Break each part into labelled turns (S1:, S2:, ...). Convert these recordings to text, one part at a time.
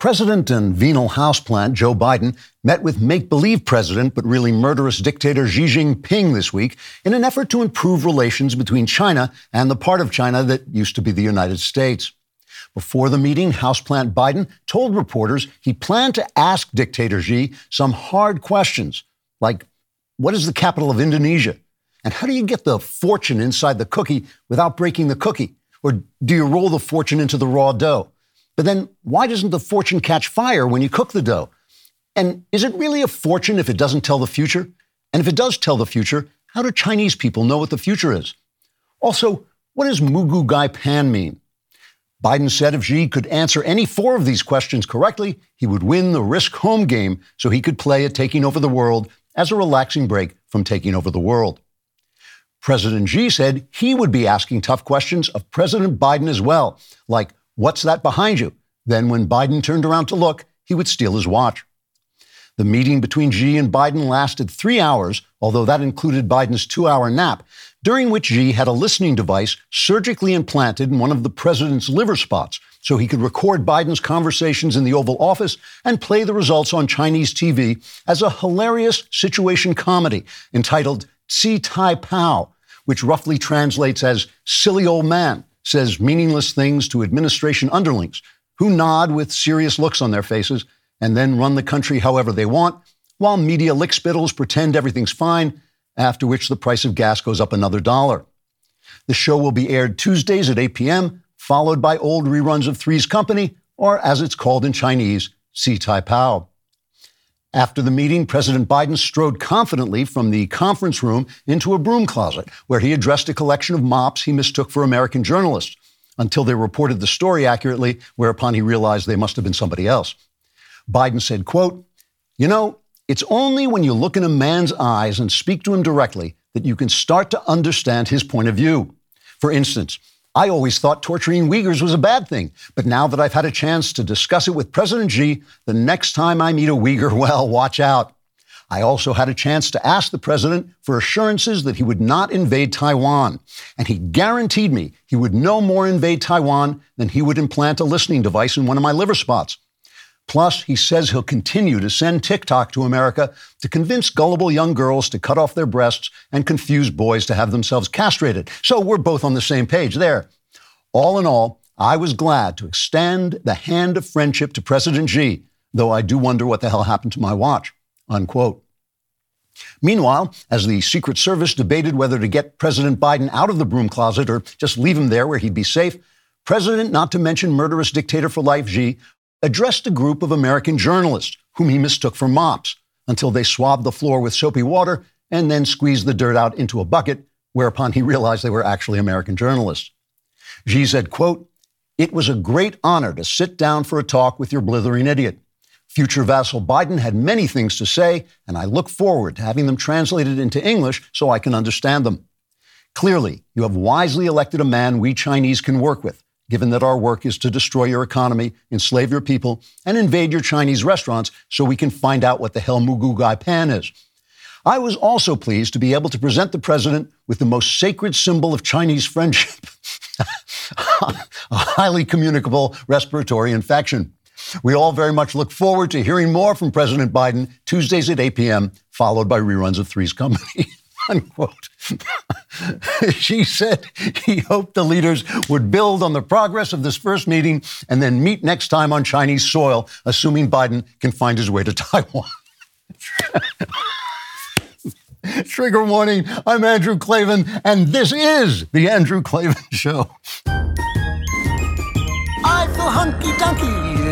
S1: President and venal houseplant Joe Biden met with make believe president but really murderous dictator Xi Jinping this week in an effort to improve relations between China and the part of China that used to be the United States. Before the meeting, houseplant Biden told reporters he planned to ask dictator Xi some hard questions like what is the capital of Indonesia? And how do you get the fortune inside the cookie without breaking the cookie? Or do you roll the fortune into the raw dough? But then why doesn't the fortune catch fire when you cook the dough? And is it really a fortune if it doesn't tell the future? And if it does tell the future, how do Chinese people know what the future is? Also, what does Moo Goo Gai Pan mean? Biden said if Xi could answer any four of these questions correctly, he would win the risk home game so he could play at taking over the world as a relaxing break from taking over the world. President Xi said he would be asking tough questions of President Biden as well, like What's that behind you? Then, when Biden turned around to look, he would steal his watch. The meeting between Xi and Biden lasted three hours, although that included Biden's two hour nap, during which Xi had a listening device surgically implanted in one of the president's liver spots so he could record Biden's conversations in the Oval Office and play the results on Chinese TV as a hilarious situation comedy entitled Tsi Tai Pao, which roughly translates as silly old man says meaningless things to administration underlings who nod with serious looks on their faces and then run the country however they want, while media lickspittles pretend everything's fine, after which the price of gas goes up another dollar. The show will be aired Tuesdays at 8 p.m., followed by old reruns of Three's Company, or as it's called in Chinese, Tsi Tai Pao. After the meeting, President Biden strode confidently from the conference room into a broom closet, where he addressed a collection of mops he mistook for American journalists until they reported the story accurately, whereupon he realized they must have been somebody else. Biden said, quote, You know, it's only when you look in a man's eyes and speak to him directly that you can start to understand his point of view. For instance, I always thought torturing Uyghurs was a bad thing, but now that I've had a chance to discuss it with President Xi, the next time I meet a Uyghur, well, watch out. I also had a chance to ask the president for assurances that he would not invade Taiwan, and he guaranteed me he would no more invade Taiwan than he would implant a listening device in one of my liver spots. Plus, he says he'll continue to send TikTok to America to convince gullible young girls to cut off their breasts and confuse boys to have themselves castrated. So we're both on the same page there. All in all, I was glad to extend the hand of friendship to President Xi, though I do wonder what the hell happened to my watch. Unquote. Meanwhile, as the Secret Service debated whether to get President Biden out of the broom closet or just leave him there where he'd be safe, President, not to mention murderous dictator for life Xi, addressed a group of American journalists whom he mistook for mops until they swabbed the floor with soapy water and then squeezed the dirt out into a bucket, whereupon he realized they were actually American journalists. Xi said, quote, It was a great honor to sit down for a talk with your blithering idiot. Future vassal Biden had many things to say, and I look forward to having them translated into English so I can understand them. Clearly, you have wisely elected a man we Chinese can work with, given that our work is to destroy your economy, enslave your people, and invade your Chinese restaurants so we can find out what the hell Moo Goo Gai Pan is. I was also pleased to be able to present the president with the most sacred symbol of Chinese friendship a highly communicable respiratory infection. We all very much look forward to hearing more from President Biden Tuesdays at 8 p.m., followed by reruns of Three's Company. unquote. Xi said he hoped the leaders would build on the progress of this first meeting and then meet next time on Chinese soil, assuming Biden can find his way to Taiwan. Trigger warning. I'm Andrew Klavan, and this is The Andrew Klavan Show.
S2: I feel hunky dunky.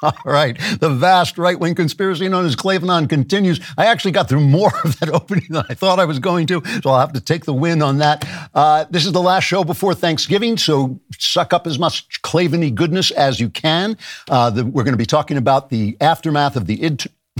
S1: All right. The vast right wing conspiracy known as Klavanon continues. I actually got through more of that opening than I thought I was going to, so I'll have to take the win on that. Uh, this is the last show before Thanksgiving, so suck up as much Klavany goodness as you can. Uh, the, we're going to be talking about the aftermath of the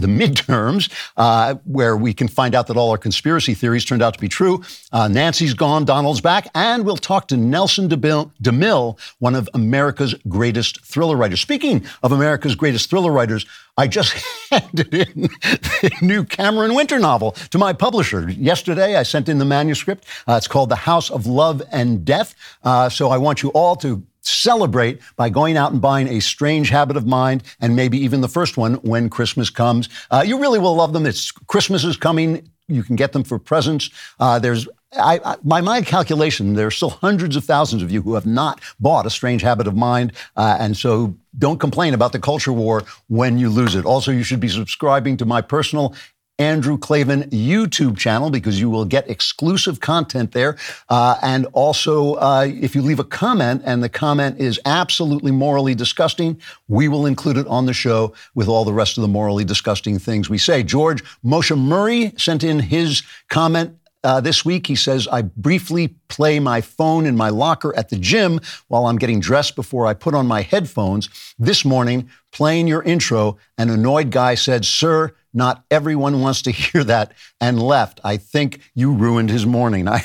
S1: the midterms, uh, where we can find out that all our conspiracy theories turned out to be true. Uh, Nancy's gone, Donald's back, and we'll talk to Nelson DeMille, one of America's greatest thriller writers. Speaking of America's greatest thriller writers, I just handed in the new Cameron Winter novel to my publisher. Yesterday, I sent in the manuscript. Uh, it's called The House of Love and Death. Uh, so I want you all to celebrate by going out and buying A Strange Habit of Mind and maybe even the first one when Christmas comes. Uh, you really will love them. It's Christmas is coming. You can get them for presents. Uh, there's I, I, by my calculation, there are still hundreds of thousands of you who have not bought A Strange Habit of Mind. Uh, and so don't complain about the culture war when you lose it. Also, you should be subscribing to my personal Andrew Klavan YouTube channel because you will get exclusive content there. Uh, and also, uh, if you leave a comment and the comment is absolutely morally disgusting, we will include it on the show with all the rest of the morally disgusting things we say. George Moshe Murray sent in his comment uh, this week, he says, I briefly play my phone in my locker at the gym while I'm getting dressed before I put on my headphones. This morning, playing your intro, an annoyed guy said, Sir, not everyone wants to hear that and left. I think you ruined his morning. I,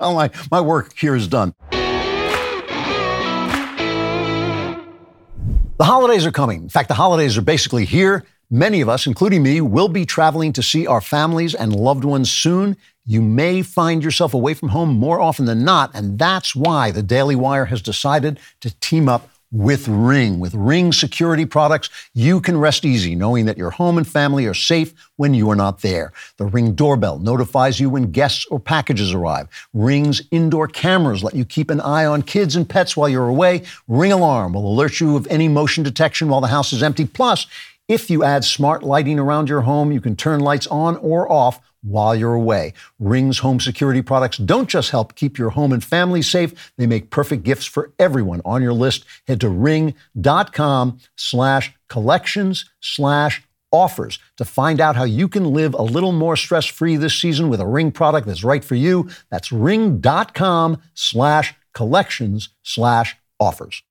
S1: my, my work here is done. The holidays are coming. In fact, the holidays are basically here. Many of us, including me, will be traveling to see our families and loved ones soon. You may find yourself away from home more often than not, and that's why the Daily Wire has decided to team up with Ring. With Ring security products, you can rest easy knowing that your home and family are safe when you are not there. The Ring doorbell notifies you when guests or packages arrive. Ring's indoor cameras let you keep an eye on kids and pets while you're away. Ring alarm will alert you of any motion detection while the house is empty. Plus, if you add smart lighting around your home, you can turn lights on or off while you're away. Ring's home security products don't just help keep your home and family safe, they make perfect gifts for everyone on your list. Head to ring.com slash collections slash offers to find out how you can live a little more stress-free this season with a Ring product that's right for you. That's ring.com slash collections slash offers.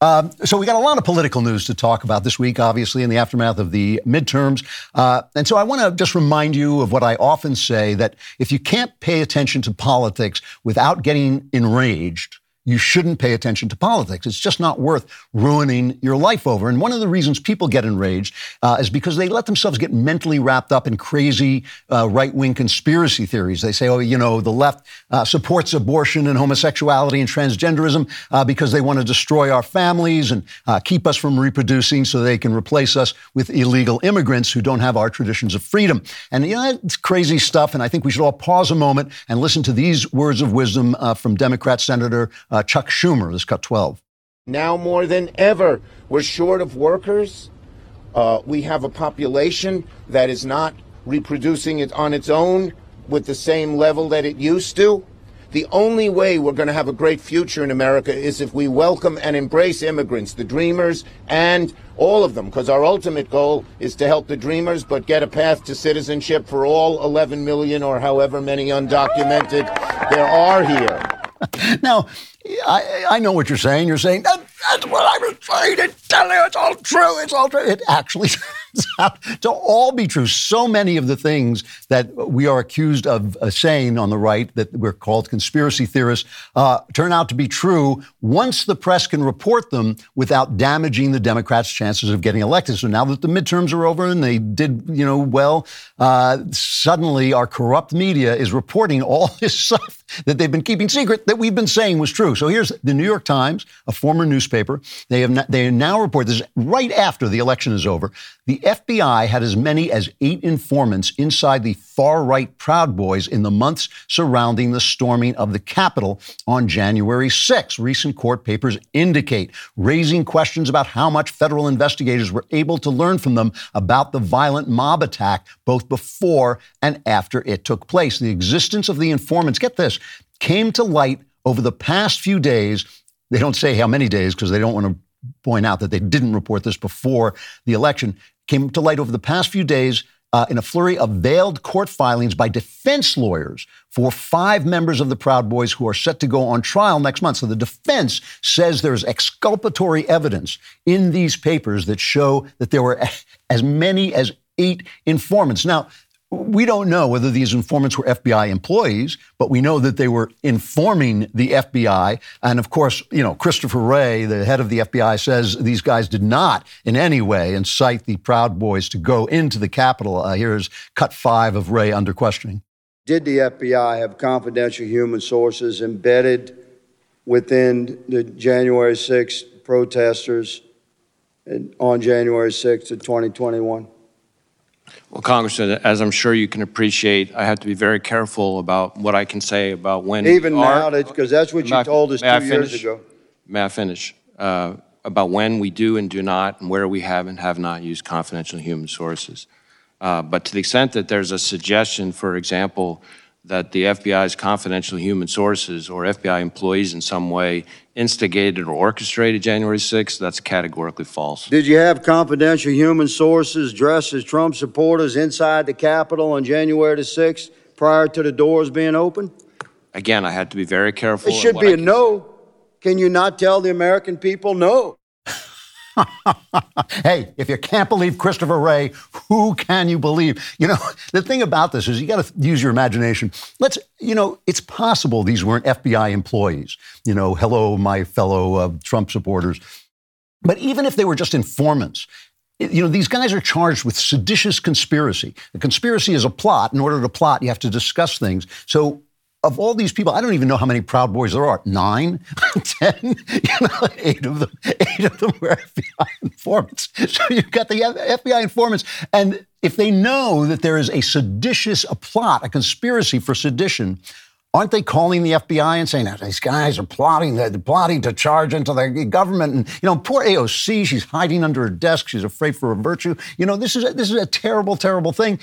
S1: Um, so we got a lot of political news to talk about this week, obviously, in the aftermath of the midterms. Uh, and so I want to just remind you of what I often say that if you can't pay attention to politics without getting enraged, you shouldn't pay attention to politics. It's just not worth ruining your life over. And one of the reasons people get enraged uh, is because they let themselves get mentally wrapped up in crazy uh, right wing conspiracy theories. They say, oh, you know, the left uh, supports abortion and homosexuality and transgenderism uh, because they want to destroy our families and uh, keep us from reproducing so they can replace us with illegal immigrants who don't have our traditions of freedom. And, you know, it's crazy stuff. And I think we should all pause a moment and listen to these words of wisdom uh, from Democrat Senator uh, Chuck Schumer. This cut 12.
S3: Now more than ever, we're short of workers. Uh, we have a population that is not reproducing it on its own with the same level that it used to. The only way we're going to have a great future in America is if we welcome and embrace immigrants, the dreamers, and all of them, because our ultimate goal is to help the dreamers, but get a path to citizenship for all 11 million or however many undocumented there are here.
S1: now, I, I know what you're saying. You're saying, that, that's what I was trying to tell you. It's all true. It's all true. It actually out to all be true. So many of the things that we are accused of uh, saying on the right, that we're called conspiracy theorists, uh, turn out to be true once the press can report them without damaging the Democrats' chances of getting elected. So now that the midterms are over and they did, you know, well, uh, suddenly our corrupt media is reporting all this stuff that they've been keeping secret that we've been saying was true. So here's the New York Times, a former newspaper. They have they now report this right after the election is over. The FBI had as many as eight informants inside the far right Proud Boys in the months surrounding the storming of the Capitol on January 6. Recent court papers indicate, raising questions about how much federal investigators were able to learn from them about the violent mob attack both before and after it took place. The existence of the informants, get this, came to light over the past few days. They don't say how many days because they don't want to point out that they didn't report this before the election. Came to light over the past few days uh, in a flurry of veiled court filings by defense lawyers for five members of the Proud Boys who are set to go on trial next month. So the defense says there's exculpatory evidence in these papers that show that there were as many as eight informants. Now, we don't know whether these informants were FBI employees, but we know that they were informing the FBI. And of course, you know, Christopher Wray, the head of the FBI, says these guys did not in any way incite the Proud Boys to go into the Capitol. Uh, here's cut five of Wray under questioning.
S4: Did the FBI have confidential human sources embedded within the January 6th protesters on January 6th of 2021?
S5: Well, Congressman, as I'm sure you can appreciate, I have to be very careful about what I can say about when.
S4: Even now, because that's what you
S5: I-
S4: told us
S5: may I
S4: two years
S5: finish?
S4: ago.
S5: May I finish? Uh, About when we do and do not, and where we have and have not used confidential human sources. Uh, But to the extent that there's a suggestion, for example, that the FBI's confidential human sources or FBI employees in some way instigated or orchestrated January 6th, that's categorically false.
S4: Did you have confidential human sources dressed as Trump supporters inside the Capitol on January the 6th prior to the doors being open?
S5: Again, I had to be very careful.
S4: It should be a
S5: can
S4: no. Can you not tell the American people no?
S1: hey, if you can't believe Christopher Wray, who can you believe? You know, the thing about this is you got to use your imagination. Let's, you know, it's possible these weren't FBI employees. You know, hello, my fellow uh, Trump supporters. But even if they were just informants, you know, these guys are charged with seditious conspiracy. A conspiracy is a plot. In order to plot, you have to discuss things. So, of all these people, I don't even know how many Proud Boys there are. Nine, ten, you know, eight of them. Eight of them were FBI informants. So you've got the FBI informants, and if they know that there is a seditious a plot, a conspiracy for sedition, aren't they calling the FBI and saying "Oh, these guys are plotting, they're plotting to charge into the government? And you know, poor AOC, she's hiding under her desk. She's afraid for her virtue. You know, this is a, this is a terrible, terrible thing.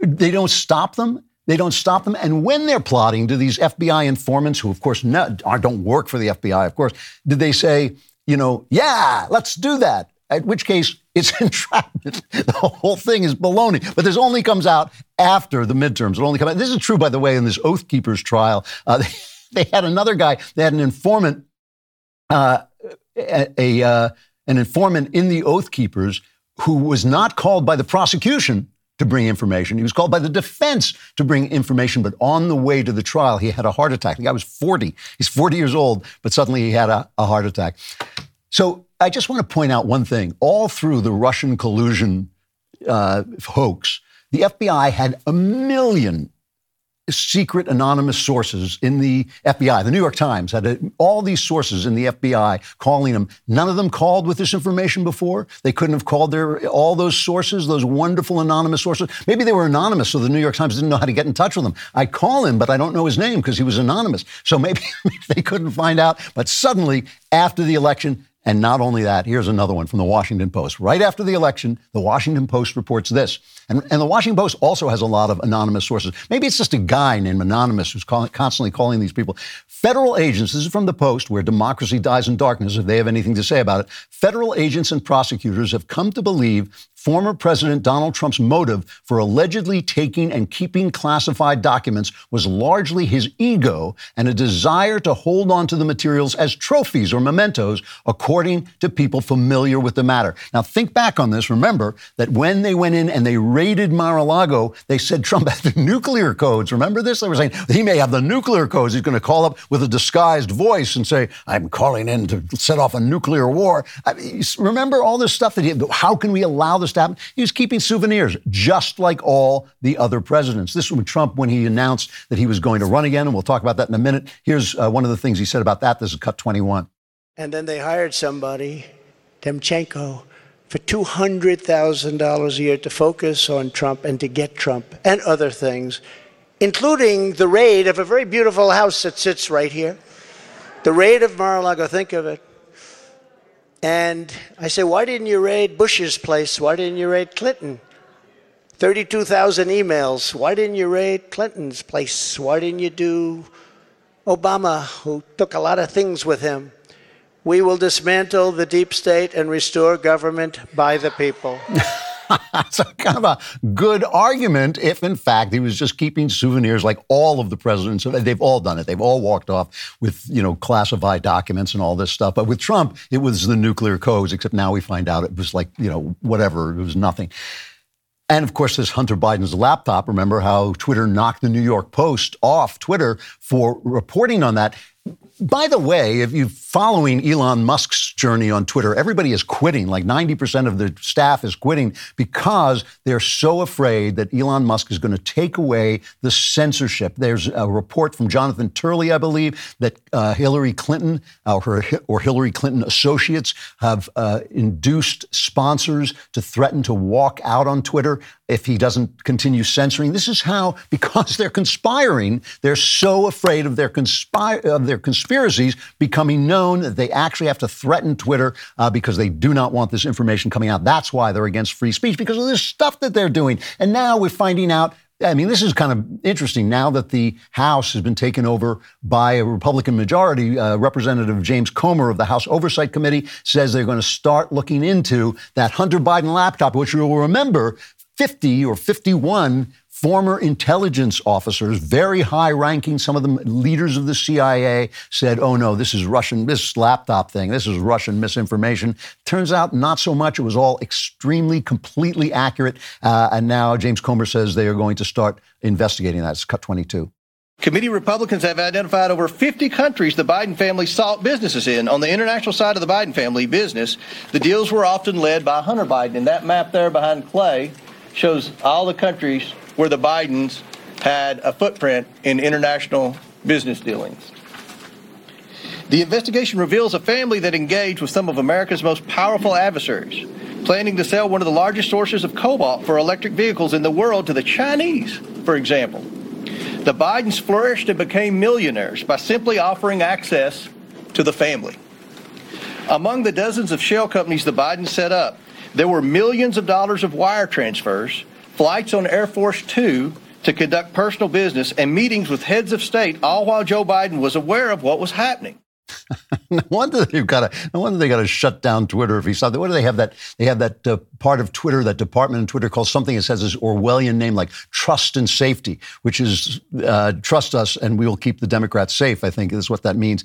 S1: They don't stop them. They don't stop them. And when they're plotting, do these FBI informants, who of course don't work for the FBI, of course, did they say, you know, yeah, let's do that? At which case, it's entrapment. The whole thing is baloney. But this only comes out after the midterms. It only comes out. This is true, by the way, in this Oath Keepers trial. Uh, they, they had another guy. They had an informant, uh, a, a uh, an informant in the Oath Keepers who was not called by the prosecution to bring information. He was called by the defense to bring information, but on the way to the trial, he had a heart attack. The guy was 40. He's 40 years old, but suddenly he had a, a heart attack. So I just want to point out one thing. All through the Russian collusion uh, hoax, the FBI had a million secret anonymous sources in the FBI. The New York Times had a, all these sources in the FBI calling them. None of them called with this information before. They couldn't have called their all those sources, those wonderful anonymous sources. Maybe they were anonymous, so the New York Times didn't know how to get in touch with them. I call him, but I don't know his name because he was anonymous. So maybe they couldn't find out. But suddenly, after the election, and not only that, here's another one from the Washington Post. Right after the election, the Washington Post reports this. And, and the Washington Post also has a lot of anonymous sources. Maybe it's just a guy named Anonymous who's call, constantly calling these people. Federal agents, this is from the Post, where democracy dies in darkness, if they have anything to say about it. Federal agents and prosecutors have come to believe former President Donald Trump's motive for allegedly taking and keeping classified documents was largely his ego and a desire to hold on to the materials as trophies or mementos, according to people familiar with the matter. Now, think back on this. Remember that when they went in and they raided Mar a Lago, they said Trump had the nuclear codes. Remember this? They were saying he may have the nuclear codes. He's going to call up with a disguised voice and say, I'm calling in to set off a nuclear war. I mean, remember all this stuff that he, how can we allow this to happen? He was keeping souvenirs, just like all the other presidents. This was Trump when he announced that he was going to run again, and we'll talk about that in a minute. Here's uh, one of the things he said about that. This is cut 21.
S6: And then they hired somebody, Danchenko, for $200,000 a year to focus on Trump and to get Trump and other things, including the raid of a very beautiful house that sits right here. The raid of Mar-a-Lago, think of it. And I say, why didn't you raid Bush's place? Why didn't you raid Clinton? 32,000 emails. Why didn't you raid Clinton's place? Why didn't you do Obama, who took a lot of things with him? We will dismantle the deep state and restore government by the people.
S1: a kind of a good argument if, in fact, he was just keeping souvenirs like all of the presidents. They've all done it. They've all walked off with, you know, classified documents and all this stuff. But with Trump, it was the nuclear codes, except now we find out it was like, you know, whatever. It was nothing. And of course, this Hunter Biden's laptop. Remember how Twitter knocked the New York Post off Twitter for reporting on that? By the way, if you're following Elon Musk's journey on Twitter, everybody is quitting. Like 90% of the staff is quitting because they're so afraid that Elon Musk is going to take away the censorship. There's a report from Jonathan Turley, I believe, that uh, Hillary Clinton uh, her, or Hillary Clinton associates have uh, induced sponsors to threaten to walk out on Twitter if he doesn't continue censoring. This is how, because they're conspiring, they're so afraid of their, conspire, of their conspiracies becoming known that they actually have to threaten Twitter uh, because they do not want this information coming out. That's why they're against free speech, because of this stuff that they're doing. And now we're finding out I mean, this is kind of interesting now that the House has been taken over by a Republican majority. Uh, Representative James Comer of the House Oversight Committee says they're going to start looking into that Hunter Biden laptop, which you will remember 50 or 51 former intelligence officers, very high ranking, some of them leaders of the CIA, said, oh no, this is Russian, this laptop thing, this is Russian misinformation. Turns out not so much. It was all extremely, completely accurate. Uh, and now James Comer says they are going to start investigating that. It's cut 22.
S7: Committee Republicans have identified over 50 countries the Biden family sought businesses in. On the international side of the Biden family business, the deals were often led by Hunter Biden. And that map there behind Clay shows all the countries where the Bidens had a footprint in international business dealings. The investigation reveals a family that engaged with some of America's most powerful adversaries, planning to sell one of the largest sources of cobalt for electric vehicles in the world to the Chinese, for example. The Bidens flourished and became millionaires by simply offering access to the family. Among the dozens of shell companies the Bidens set up, there were millions of dollars of wire transfers, flights on Air Force Two to conduct personal business, and meetings with heads of state, all while Joe Biden was aware of what was happening.
S1: no wonder they've got to. No wonder they got to shut down Twitter if he saw that. What do they have that? They have that uh, part of Twitter, that department in Twitter called something that says this Orwellian name like trust and safety, which is uh, trust us and we will keep the Democrats safe. I think is what that means.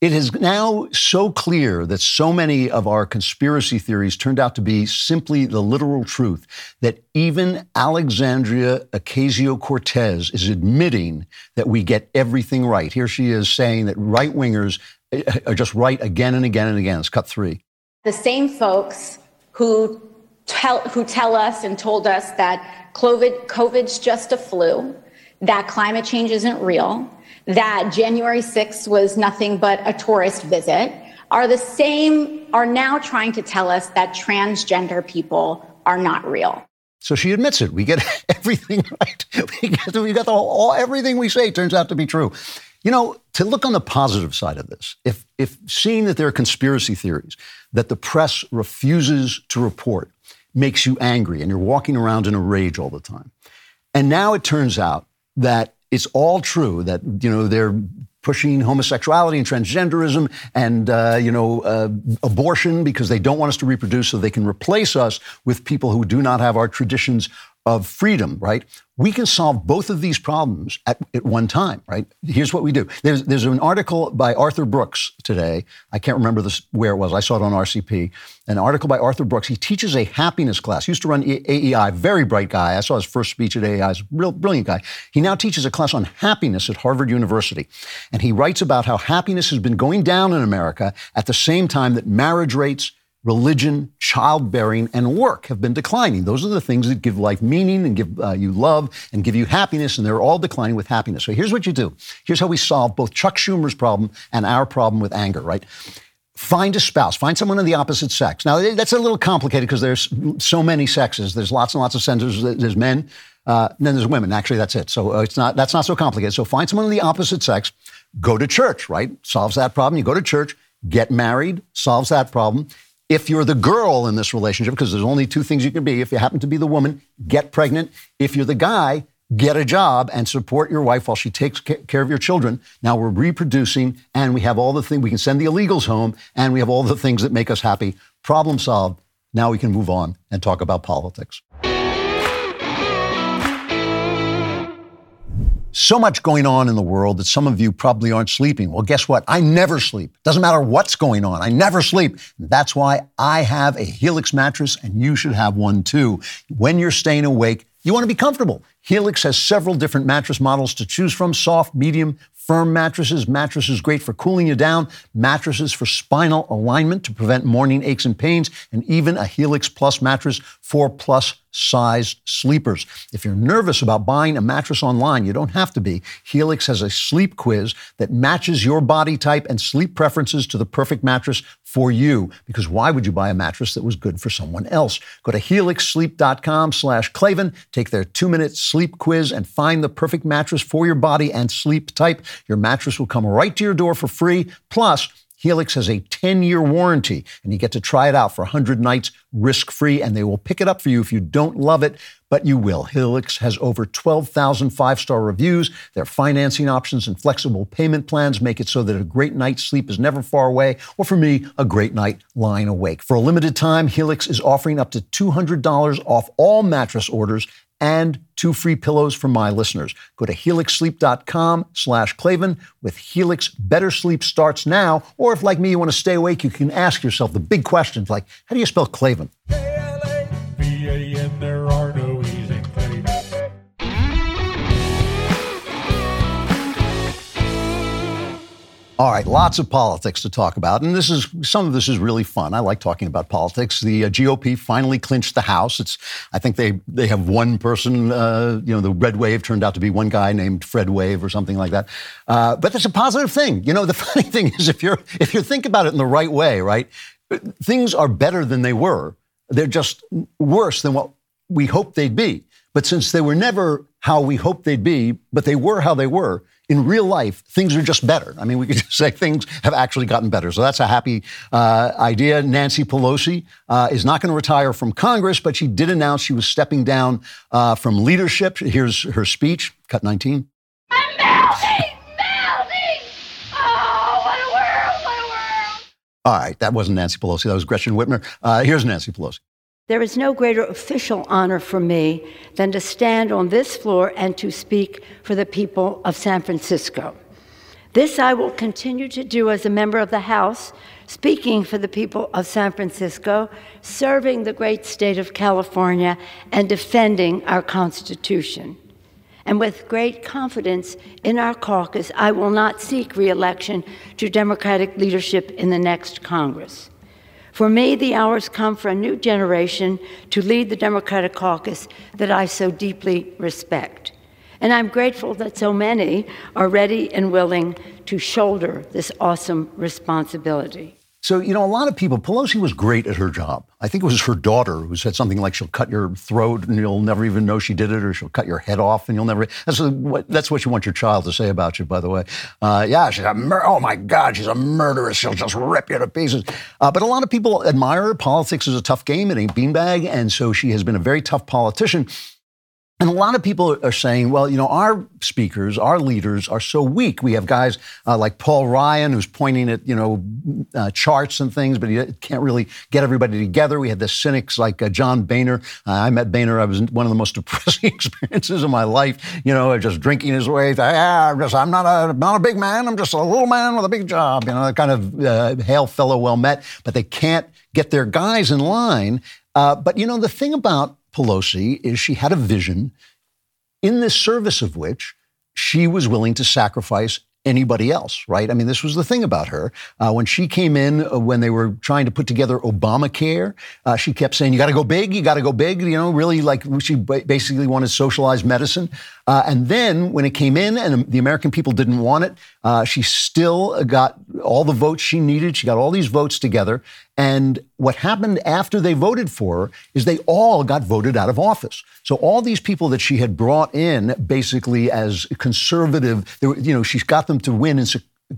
S1: It is now so clear that so many of our conspiracy theories turned out to be simply the literal truth that even Alexandria Ocasio Cortez is admitting that we get everything right. Here she is saying that right wingers eh, are just right again and again and again. It's cut three.
S8: The same folks who tell, who tell us and told us that COVID, COVID's just a flu, that climate change isn't real that January 6th was nothing but a tourist visit are the same, are now trying to tell us that transgender people are not real.
S1: So she admits it. We get everything right. We get, got the whole, all, everything we say turns out to be true. You know, to look on the positive side of this, if, if seeing that there are conspiracy theories that the press refuses to report makes you angry and you're walking around in a rage all the time. And now it turns out that it's all true that you know they're pushing homosexuality and transgenderism and uh, you know uh, abortion because they don't want us to reproduce so they can replace us with people who do not have our traditions of freedom right we can solve both of these problems at, at, one time, right? Here's what we do. There's, there's an article by Arthur Brooks today. I can't remember this, where it was. I saw it on RCP. An article by Arthur Brooks. He teaches a happiness class. He used to run AEI, very bright guy. I saw his first speech at AEI. He's a real brilliant guy. He now teaches a class on happiness at Harvard University. And he writes about how happiness has been going down in America at the same time that marriage rates, religion, childbearing, and work have been declining. Those are the things that give life meaning and give uh, you love and give you happiness, and they're all declining with happiness. So here's what you do. Here's how we solve both Chuck Schumer's problem and our problem with anger, right? Find a spouse. Find someone of the opposite sex. Now, that's a little complicated because there's so many sexes. There's lots and lots of sexes. There's men, uh, then there's women. Actually, that's it. So uh, it's not that's not so complicated. So find someone of the opposite sex. Go to church, right? Solves that problem. You go to church, get married, solves that problem if you're the girl in this relationship, because there's only two things you can be, if you happen to be the woman, get pregnant. If you're the guy, get a job and support your wife while she takes care of your children. Now we're reproducing and we have all the things, we can send the illegals home and we have all the things that make us happy. Problem solved. Now we can move on and talk about politics. So much going on in the world that some of you probably aren't sleeping. Well, guess what? I never sleep. Doesn't matter what's going on. I never sleep. That's why I have a Helix mattress and you should have one too. When you're staying awake, you want to be comfortable. Helix has several different mattress models to choose from soft, medium, firm mattresses, mattresses great for cooling you down, mattresses for spinal alignment to prevent morning aches and pains, and even a Helix Plus mattress for plus sized sleepers. If you're nervous about buying a mattress online, you don't have to be. Helix has a sleep quiz that matches your body type and sleep preferences to the perfect mattress for you. Because why would you buy a mattress that was good for someone else? Go to helixsleep.com slash Klavan, take their two-minute sleep quiz and find the perfect mattress for your body and sleep type. Your mattress will come right to your door for free. Plus, Helix has a 10 year warranty, and you get to try it out for 100 nights risk free, and they will pick it up for you if you don't love it, but you will. Helix has over 12,000 five star reviews. Their financing options and flexible payment plans make it so that a great night's sleep is never far away, or for me, a great night lying awake. For a limited time, Helix is offering up to $200 off all mattress orders and two free pillows for my listeners. Go to helixsleep.com slash Klavan. With Helix, better sleep starts now. Or if, like me, you want to stay awake, you can ask yourself the big questions like, how do you spell Klavan? All right, lots of politics to talk about, and this is some of this is really fun. I like talking about politics. The uh, GOP finally clinched the House. It's I think they they have one person. Uh, you know, the red wave turned out to be one guy named Fred Wave or something like that. Uh, but that's a positive thing. You know, the funny thing is if you're if you think about it in the right way, right, things are better than they were. They're just worse than what we hoped they'd be. But since they were never how we hoped they'd be, but they were how they were, in real life, things are just better. I mean, we could just say things have actually gotten better. So that's a happy uh, idea. Nancy Pelosi uh, is not going to retire from Congress, but she did announce she was stepping down uh, from leadership. Here's her speech, cut 19.
S9: I'm melting! melting! Oh, what a world! What a world!
S1: All right, that wasn't Nancy Pelosi. That was Gretchen Whitmer. Uh, here's Nancy Pelosi.
S10: There is no greater official honor for me than to stand on this floor and to speak for the people of San Francisco. This I will continue to do as a member of the House, speaking for the people of San Francisco, serving the great state of California, and defending our Constitution. And with great confidence in our caucus, I will not seek reelection to Democratic leadership in the next Congress. For me, the hours come for a new generation to lead the Democratic caucus that I so deeply respect. And I'm grateful that so many are ready and willing to shoulder this awesome responsibility.
S1: So, you know, a lot of people, Pelosi was great at her job. I think it was her daughter who said something like, she'll cut your throat and you'll never even know she did it, or she'll cut your head off and you'll never. That's what, that's what you want your child to say about you, by the way. Uh, yeah, she's a mur- oh my God, she's a murderess. She'll just rip you to pieces. Uh, but a lot of people admire her. Politics is a tough game. It ain't beanbag. And so she has been a very tough politician. And a lot of people are saying, well, you know, our speakers, our leaders are so weak. We have guys uh, like Paul Ryan who's pointing at, you know, uh, charts and things, but he can't really get everybody together. We had the cynics like uh, John Boehner. Uh, I met Boehner. I was one of the most depressing experiences of my life, you know, just drinking his way. Yeah, I'm, just, I'm not, a, not a big man. I'm just a little man with a big job. You know, that kind of uh, hail fellow well met, but they can't get their guys in line. Uh, but, you know, the thing about Pelosi is she had a vision in the service of which she was willing to sacrifice anybody else, right? I mean, this was the thing about her. Uh, when she came in, uh, when they were trying to put together Obamacare, uh, she kept saying, you got to go big, you got to go big, you know, really like she basically wanted socialized medicine. Uh, and then when it came in and the American people didn't want it, uh, she still got all the votes she needed. She got all these votes together. And what happened after they voted for her is they all got voted out of office. So all these people that she had brought in basically as conservative, were, you know, she's got them to win in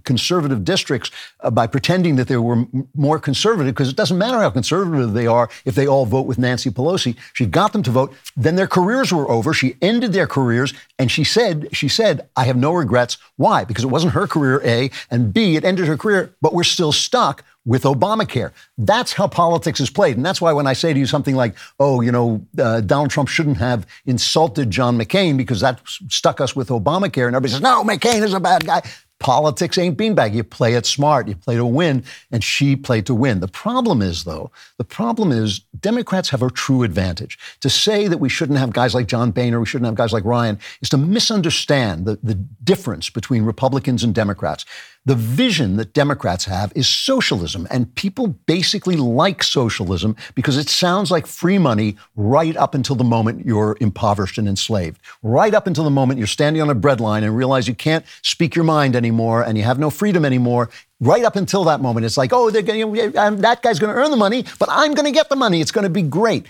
S1: conservative districts uh, by pretending that they were m- more conservative, because it doesn't matter how conservative they are if they all vote with Nancy Pelosi. She got them to vote. Then their careers were over. She ended their careers, and she said, she said, I have no regrets. Why? Because it wasn't her career, A, and B, it ended her career, but we're still stuck with Obamacare. That's how politics is played. And that's why when I say to you something like, oh, you know, uh, Donald Trump shouldn't have insulted John McCain because that stuck us with Obamacare, and everybody says, no, McCain is a bad guy. Politics ain't beanbag. You play it smart. You play to win, and she played to win. The problem is, though, the problem is Democrats have a true advantage. To say that we shouldn't have guys like John Boehner, we shouldn't have guys like Ryan, is to misunderstand the, the difference between Republicans and Democrats. The vision that Democrats have is socialism, and people basically like socialism because it sounds like free money right up until the moment you're impoverished and enslaved. Right up until the moment you're standing on a breadline and realize you can't speak your mind anymore and you have no freedom anymore. Right up until that moment, it's like, oh, they're going um, that guy's going to earn the money, but I'm going to get the money. It's going to be great.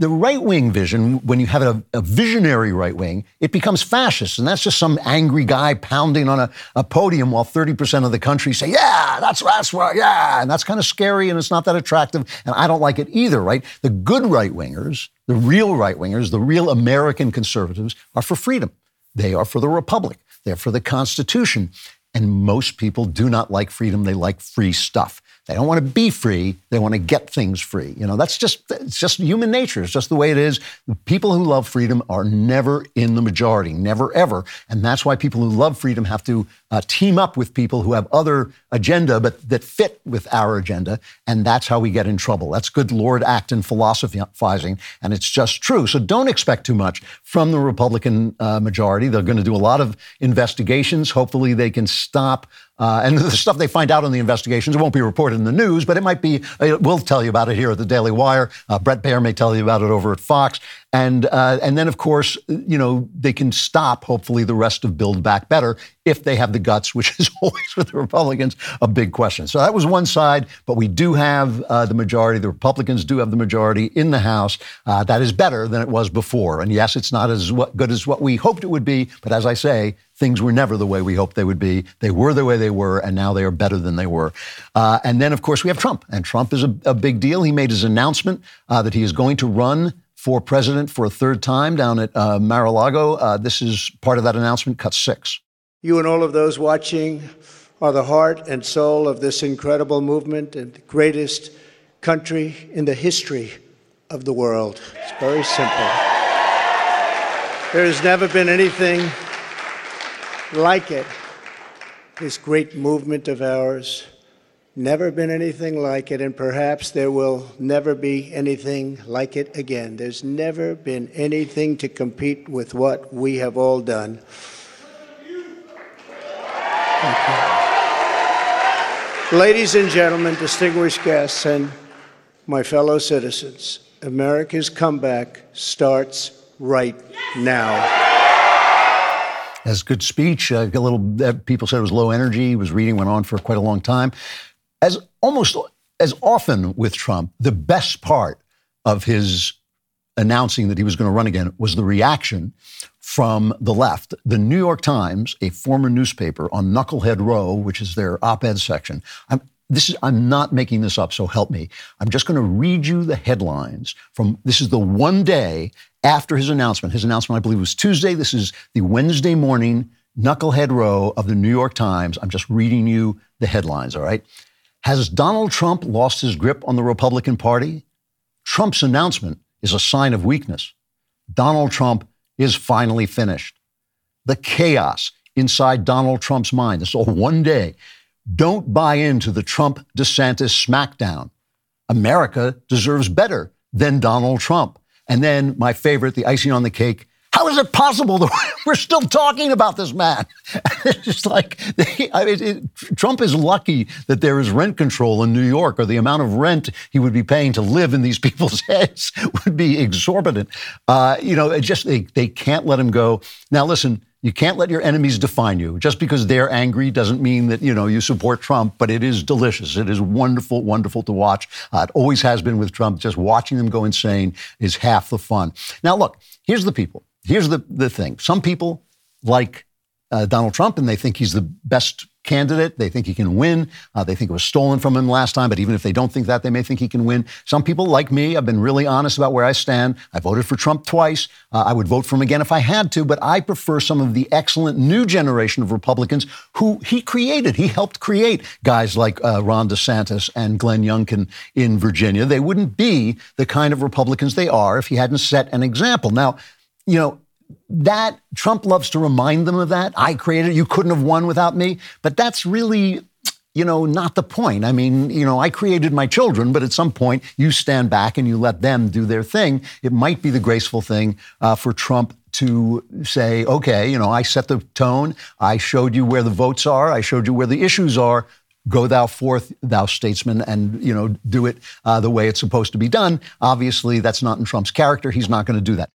S1: The right wing vision, when you have a, a, visionary right wing, it becomes fascist. And that's just some angry guy pounding on a, a, podium while 30% of the country say, yeah, that's, that's right, yeah. And that's kind of scary and it's not that attractive. And I don't like it either, right? The good right wingers, the real right wingers, the real American conservatives are for freedom. They are for the republic. They're for the Constitution. And most people do not like freedom. They like free stuff. They don't want to be free. They want to get things free. You know, that's just it's just human nature. It's just the way it is. People who love freedom are never in the majority, never ever. And that's why people who love freedom have to uh, team up with people who have other agenda, but that fit with our agenda. And that's how we get in trouble. That's good Lord Acton philosophizing, and it's just true. So don't expect too much from the Republican uh, majority. They're going to do a lot of investigations. Hopefully, they can stop uh, and the stuff they find out in the investigations, won't be reported in the news, but it might be, we'll tell you about it here at the Daily Wire. Uh, Bret Baier may tell you about it over at Fox. And, uh, and then, of course, you know, they can stop, hopefully, the rest of Build Back Better if they have the guts, which is always with the Republicans a big question. So that was one side, but we do have uh, the majority. The Republicans do have the majority in the House. Uh, that is better than it was before. And yes, it's not as good as what we hoped it would be, but as I say, things were never the way we hoped they would be. They were the way they were, and now they are better than they were. Uh, and then, of course, we have Trump, and Trump is a, a big deal. He made his announcement uh, that he is going to run for president for a third time down at uh, Mar-a-Lago. Uh, this is part of that announcement, cut six.
S6: You and all of those watching are the heart and soul of this incredible movement and the greatest country in the history of the world. It's very simple. There has never been anything like it, this great movement of ours. Never been anything like it, and perhaps there will never be anything like it again. There's never been anything to compete with what we have all done. Ladies and gentlemen, distinguished guests, and my fellow citizens, America's comeback starts right now.
S1: As good speech. Uh, a little people said it was low energy. He was reading, went on for quite a long time as almost as often with Trump, the best part of his announcing that he was going to run again was the reaction from the left. The New York Times, a former newspaper on Knucklehead Row, which is their op-ed section. I'm, this is, I'm not making this up, so help me. I'm just going to read you the headlines from this is the one day after his announcement. His announcement, I believe, was Tuesday. This is the Wednesday morning Knucklehead Row of the New York Times. I'm just reading you the headlines, all right? Has Donald Trump lost his grip on the Republican Party? Trump's announcement is a sign of weakness. Donald Trump is finally finished. The chaos inside Donald Trump's mind, this is all one day. Don't buy into the Trump DeSantis smackdown. America deserves better than Donald Trump. And then my favorite, the icing on the cake, how is it possible that we're still talking about this man? it's just like I mean, it, Trump is lucky that there is rent control in New York, or the amount of rent he would be paying to live in these people's heads would be exorbitant. Uh, you know, it just they, they can't let him go. Now, listen. You can't let your enemies define you. Just because they're angry doesn't mean that you know you support Trump. But it is delicious. It is wonderful, wonderful to watch. Uh, it always has been with Trump. Just watching them go insane is half the fun. Now, look. Here's the people here's the, the thing some people like uh, Donald Trump and they think he's the best candidate. They think he can win. Uh, they think it was stolen from him last time, but even if they don't think that, they may think he can win. Some people, like me, have been really honest about where I stand. I voted for Trump twice. Uh, I would vote for him again if I had to, but I prefer some of the excellent new generation of Republicans who he created. He helped create guys like uh, Ron DeSantis and Glenn Youngkin in Virginia. They wouldn't be the kind of Republicans they are if he hadn't set an example. Now, you know, that Trump loves to remind them of that. I created it. You couldn't have won without me. But that's really, you know, not the point. I mean, you know, I created my children, but at some point you stand back and you let them do their thing. It might be the graceful thing uh, for Trump to say, okay, you know, I set the tone. I showed you where the votes are. I showed you where the issues are. Go thou forth, thou statesman, and you know, do it uh, the way it's supposed to be done. Obviously, that's not in Trump's character. He's not going to do that.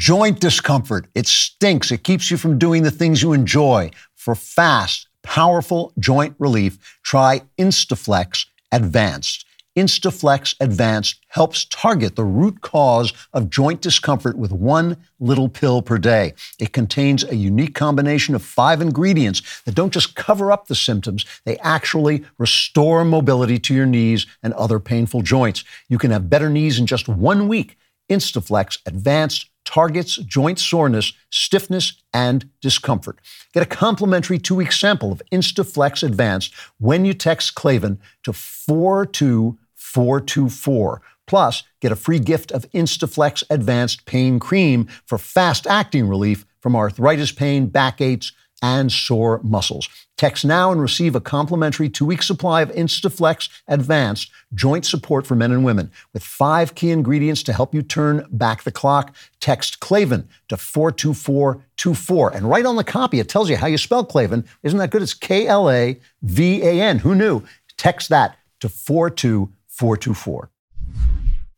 S1: Joint discomfort. It stinks. It keeps you from doing the things you enjoy. For fast, powerful joint relief, try Instaflex Advanced. Instaflex Advanced helps target the root cause of joint discomfort with one little pill per day. It contains a unique combination of five ingredients that don't just cover up the symptoms, they actually restore mobility to your knees and other painful joints. You can have better knees in just one week. Instaflex Advanced targets joint soreness, stiffness, and discomfort. Get a complimentary two week sample of Instaflex Advanced when you text Klavan to 42424. Plus, get a free gift of Instaflex Advanced Pain Cream for fast acting relief from arthritis pain, backaches, and sore muscles. Text now and receive a complimentary two week supply of Instaflex Advanced joint support for men and women with five key ingredients to help you turn back the clock. Text Klavan to 42424. And right on the copy, it tells you how you spell Klavan. Isn't that good? It's K L A V A N. Who knew? Text that to 42424.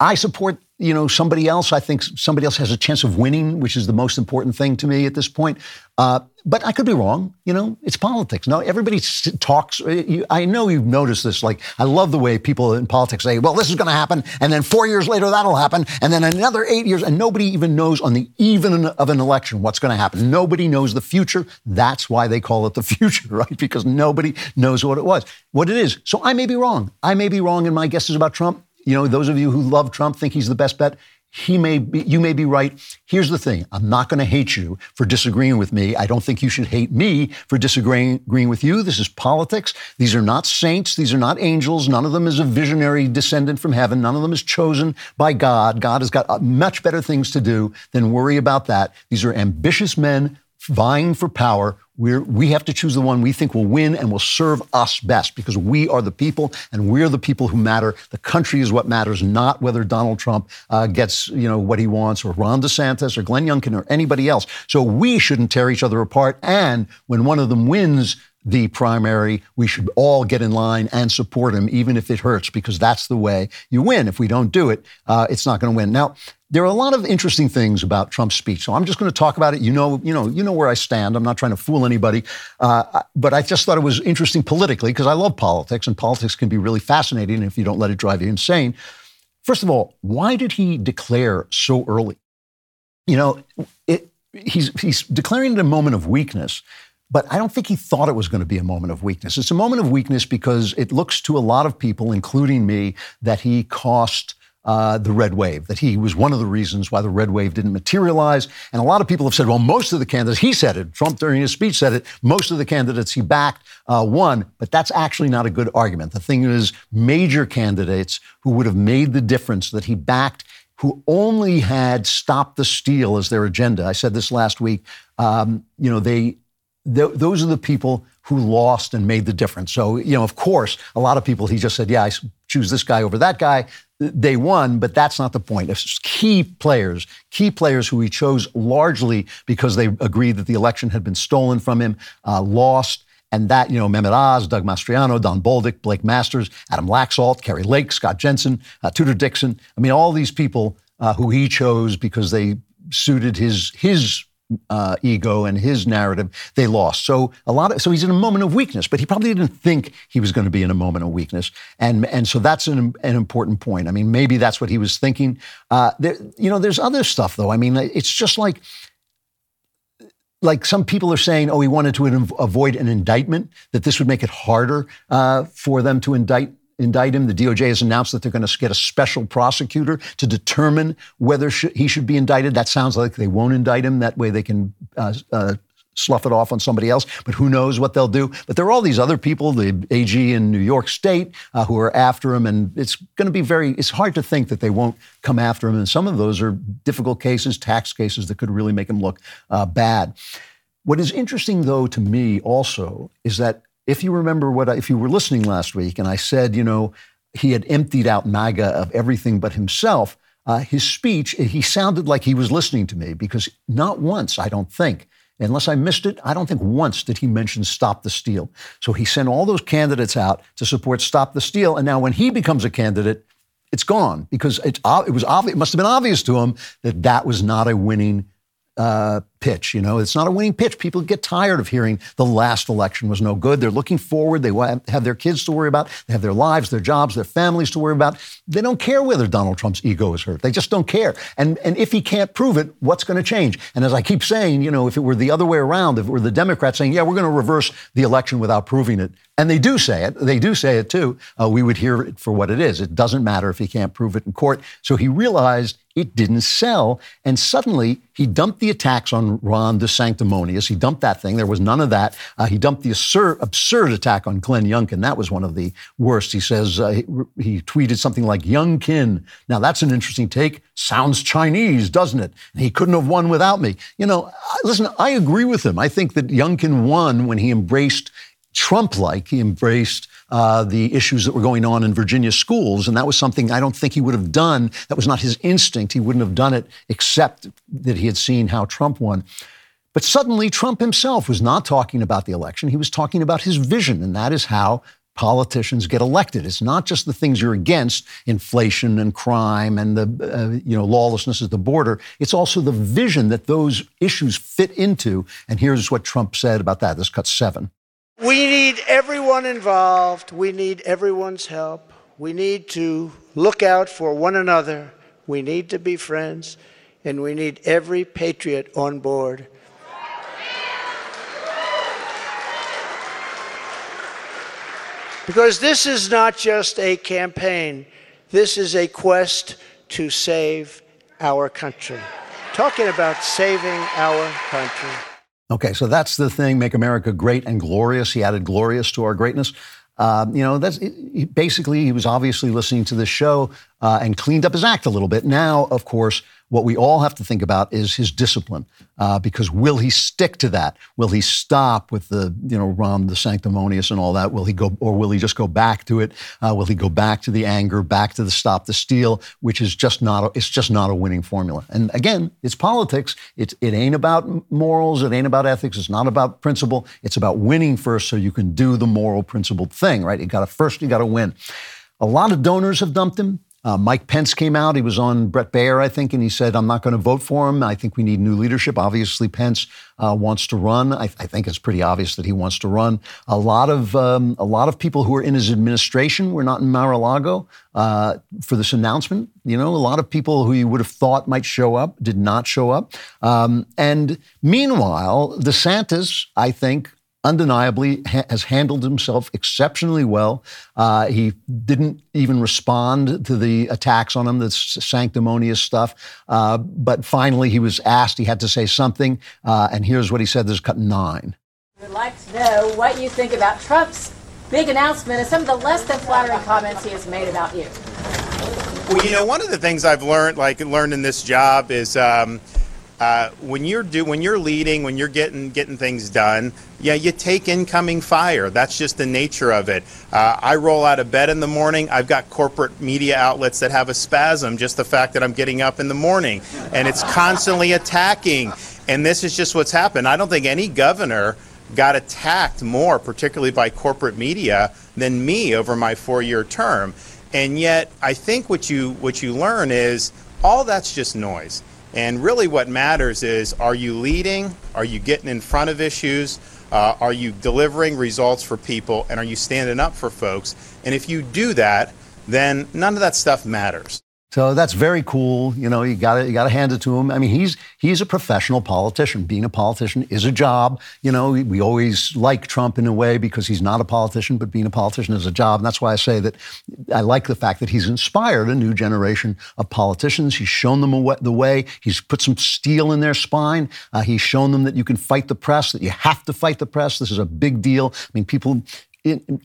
S1: I support you know somebody else. I think somebody else has a chance of winning, which is the most important thing to me at this point. Uh, but I could be wrong. You know, it's politics. No, everybody talks. Uh, I know you've noticed this. Like, I love the way people in politics say, "Well, this is going to happen," and then four years later that'll happen, and then another eight years, and nobody even knows on the even of an election what's going to happen. Nobody knows the future. That's why they call it the future, right? Because nobody knows what it was, what it is. So I may be wrong. I may be wrong in my guesses about Trump. You know, those of you who love Trump think he's the best bet. He may be, you may be right. Here's the thing. I'm not going to hate you for disagreeing with me. I don't think you should hate me for disagreeing agreeing with you. This is politics. These are not saints. These are not angels. None of them is a visionary descendant from heaven. None of them is chosen by God. God has got uh, much better things to do than worry about that. These are ambitious men vying for power we're, we have to choose the one we think will win and will serve us best because we are the people and we're the people who matter. The country is what matters, not whether Donald Trump uh, gets you know what he wants or Ron DeSantis or Glenn Youngkin or anybody else. So we shouldn't tear each other apart. And when one of them wins, the primary, we should all get in line and support him, even if it hurts, because that's the way you win. If we don't do it, uh, it's not going to win. Now, there are a lot of interesting things about Trump's speech, so I'm just going to talk about it. You know, you know, you know where I stand. I'm not trying to fool anybody, uh, but I just thought it was interesting politically because I love politics, and politics can be really fascinating if you don't let it drive you insane. First of all, why did he declare so early? You know, it, he's he's declaring it a moment of weakness, but I don't think he thought it was going to be a moment of weakness. It's a moment of weakness because it looks to a lot of people, including me, that he cost uh, the red wave, that he was one of the reasons why the red wave didn't materialize. And a lot of people have said, well, most of the candidates, he said it, Trump during his speech said it, most of the candidates he backed uh, won, but that's actually not a good argument. The thing is, major candidates who would have made the difference that he backed who only had stop the steal as their agenda. I said this last week. Um, you know, they th- those are the people who lost and made the difference. So, you know, of course, a lot of people, he just said, yeah, I choose this guy over that guy they won, but that's not the point. It's key players, key players who he chose largely because they agreed that the election had been stolen from him, uh, lost. And that, you know, Mehmet Oz, Doug Mastriano, Don Bolduc, Blake Masters, Adam Laxalt, Kari Lake, Scott Jensen, uh, Tudor Dixon. I mean, all these people uh, who he chose because they suited his his uh, ego and his narrative, they lost. So a lot of so he's in a moment of weakness, but he probably didn't think he was going to be in a moment of weakness, and and so that's an, an important point. I mean, maybe that's what he was thinking. Uh, there, you know, there's other stuff though. I mean, it's just like like some people are saying, oh, he wanted to avoid an indictment, that this would make it harder uh, for them to indict indict him. The DOJ has announced that they're going to get a special prosecutor to determine whether sh- he should be indicted. That sounds like they won't indict him. That way they can uh, uh, slough it off on somebody else. But who knows what they'll do? But there are all these other people, the AG in New York State, uh, who are after him, and it's going to be very. It's hard to think that they won't come after him. And some of those are difficult cases, tax cases that could really make him look uh, bad. What is interesting, though, to me also is that if you remember what, I, if you were listening last week, and I said, you know, he had emptied out MAGA of everything but himself. Uh, his speech, he sounded like he was listening to me because not once, I don't think, unless I missed it, I don't think once did he mention Stop the Steal. So he sent all those candidates out to support Stop the Steal. And now when he becomes a candidate, it's gone because it's, it was obvious, it must have been obvious to him that that was not a winning uh, pitch. You know, it's not a winning pitch. People get tired of hearing the last election was no good. They're looking forward. They have their kids to worry about. They have their lives, their jobs, their families to worry about. They don't care whether Donald Trump's ego is hurt. They just don't care. And and if he can't prove it, what's going to change? And as I keep saying, you know, if it were the other way around, if it were the Democrats saying, yeah, we're going to reverse the election without proving it, and they do say it, they do say it too, uh, we would hear it for what it is. It doesn't matter if he can't prove it in court. So he realized it didn't sell. And suddenly he dumped the attacks on Ron the DeSanctimonious. He dumped that thing. There was none of that. Uh, he dumped the absurd, absurd, attack on Glenn Youngkin. That was one of the worst. He says uh, he, he, tweeted something like Youngkin. Now that's an interesting take. Sounds Chinese, doesn't it? he couldn't have won without me. You know, listen, I agree with him. I think that Youngkin won when he embraced Trump like. He embraced uh, the issues that were going on in Virginia schools. And that was something I don't think he would have done. That was not his instinct. He wouldn't have done it except that he had seen how Trump won. But suddenly, Trump himself was not talking about the election. He was talking about his vision, and that is how politicians get elected. It's not just the things you're against, inflation and crime and the uh, you know lawlessness at the border. It's also the vision that those issues fit into. And here's what Trump said about that. This cut seven.
S6: We need everyone involved. We need everyone's help. We need to look out for one another. We need to be friends. And we need every patriot on board. Because this is not just a campaign, this is a quest to save our country. Talking about saving our country.
S1: Okay, so that's the thing make America great and glorious. He added glorious to our greatness. Um, you know, that's he, basically he was obviously listening to this show uh, and cleaned up his act a little bit. Now, of course, what we all have to think about is his discipline, uh, because will he stick to that? Will he stop with the, you know, Ron sanctimonious and all that? Will he go, or will he just go back to it? Uh, will he go back to the anger, back to the stop the steal, which is just not, a, it's just not a winning formula. And again, it's politics. It's, it ain't about morals. It ain't about ethics. It's not about principle. It's about winning first, so you can do the moral principled thing, right? You got to first, you got to win. A lot of donors have dumped him. Uh, Mike Pence came out. He was on Bret Baier, I think, and he said, I'm not going to vote for him. I think we need new leadership. Obviously, Pence uh, wants to run. I, I, think it's pretty obvious that he wants to run. A lot of um, a lot of people who are in his administration were not in Mar-a-Lago uh, for this announcement. You know, a lot of people who you would have thought might show up did not show up. Um, and meanwhile, DeSantis, I think, undeniably ha- has handled himself exceptionally well. Uh, he didn't even respond to the attacks on him, the sanctimonious stuff. Uh, but finally, he was asked, he had to say something. Uh, and here's what he said. There's cut nine.
S11: We'd like to know what you think about Trump's big announcement and some of the less than flattering comments he has made about you.
S12: Well, you know, one of the things I've learned, like learned in this job, is um, uh, when you're do when you're leading, when you're getting getting things done, yeah, you take incoming fire. That's just the nature of it. Uh, I roll out of bed in the morning. I've got corporate media outlets that have a spasm just the fact that I'm getting up in the morning, and it's constantly attacking. And this is just what's happened. I don't think any governor got attacked more, particularly by corporate media, than me over my four-year term. And yet, I think what you what you learn is all that's just noise. And really, what matters is are you leading? Are you getting in front of issues? Uh, are you delivering results for people? And are you standing up for folks? And if you do that, then none of that stuff matters.
S1: So that's very cool. You know, you got you got to hand it to him. I mean, he's he's a professional politician. Being a politician is a job. You know, we, always like Trump in a way because he's not a politician, but being a politician is a job. And that's why I say that I like the fact that he's inspired a new generation of politicians. He's shown them the way. He's put some steel in their spine. Uh, he's shown them that you can fight the press, that you have to fight the press. This is a big deal. I mean, people. In,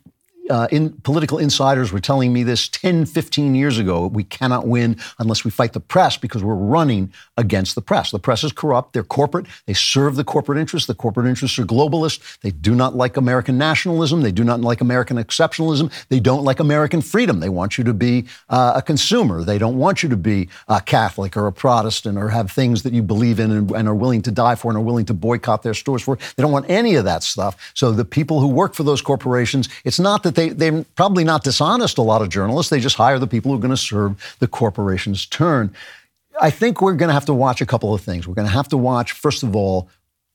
S1: uh, in, political insiders were telling me this 10, 15 years ago. We cannot win unless we fight the press because we're running against the press. The press is corrupt. They're corporate. They serve the corporate interests. The corporate interests are globalist. They do not like American nationalism. They do not like American exceptionalism. They don't like American freedom. They want you to be uh, a consumer. They don't want you to be a Catholic or a Protestant or have things that you believe in and, and are willing to die for and are willing to boycott their stores for. They don't want any of that stuff. So the people who work for those corporations, it's not that they, they're probably not dishonest, a lot of journalists. They just hire the people who are going to serve the corporation's turn. I think we're going to have to watch a couple of things. We're going to have to watch, first of all,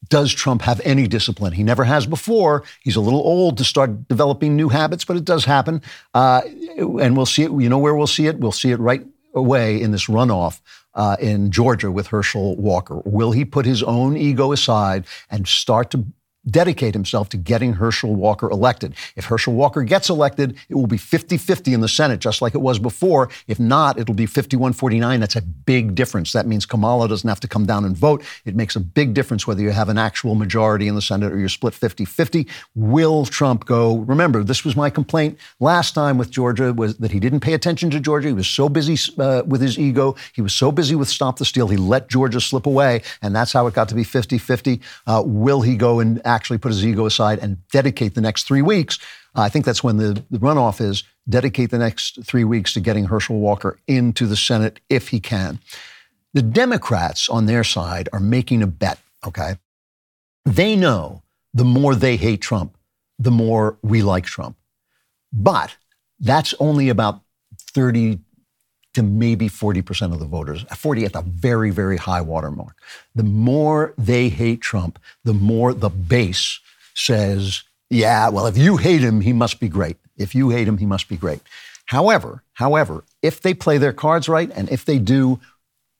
S1: does Trump have any discipline? He never has before. He's a little old to start developing new habits, but it does happen. Uh, and we'll see it. You know where we'll see it? We'll see it right away in this runoff uh, in Georgia with Herschel Walker. Will he put his own ego aside and start to dedicate himself to getting Herschel Walker elected. If Herschel Walker gets elected, it will be 50 50 in the Senate, just like it was before. If not, it'll be 51 49. That's a big difference. That means Kamala doesn't have to come down and vote. It makes a big difference whether you have an actual majority in the Senate or you're split 50 50. Will Trump go? Remember, this was my complaint last time with Georgia was that he didn't pay attention to Georgia. He was so busy uh, with his ego. He was so busy with Stop the Steal. He let Georgia slip away, and that's how it got to be 50 50. Uh, will he go and actually put his ego aside and dedicate the next three weeks. I think that's when the, the runoff is dedicate the next three weeks to getting Herschel Walker into the Senate if he can. The Democrats on their side are making a bet, okay? They know the more they hate Trump, the more we like Trump. But that's only about 30 to maybe 40% of the voters, uh, 40 at the very, very high watermark. The more they hate Trump, the more the base says, yeah, well, if you hate him, he must be great. If you hate him, he must be great. However, however, if they play their cards right and if they do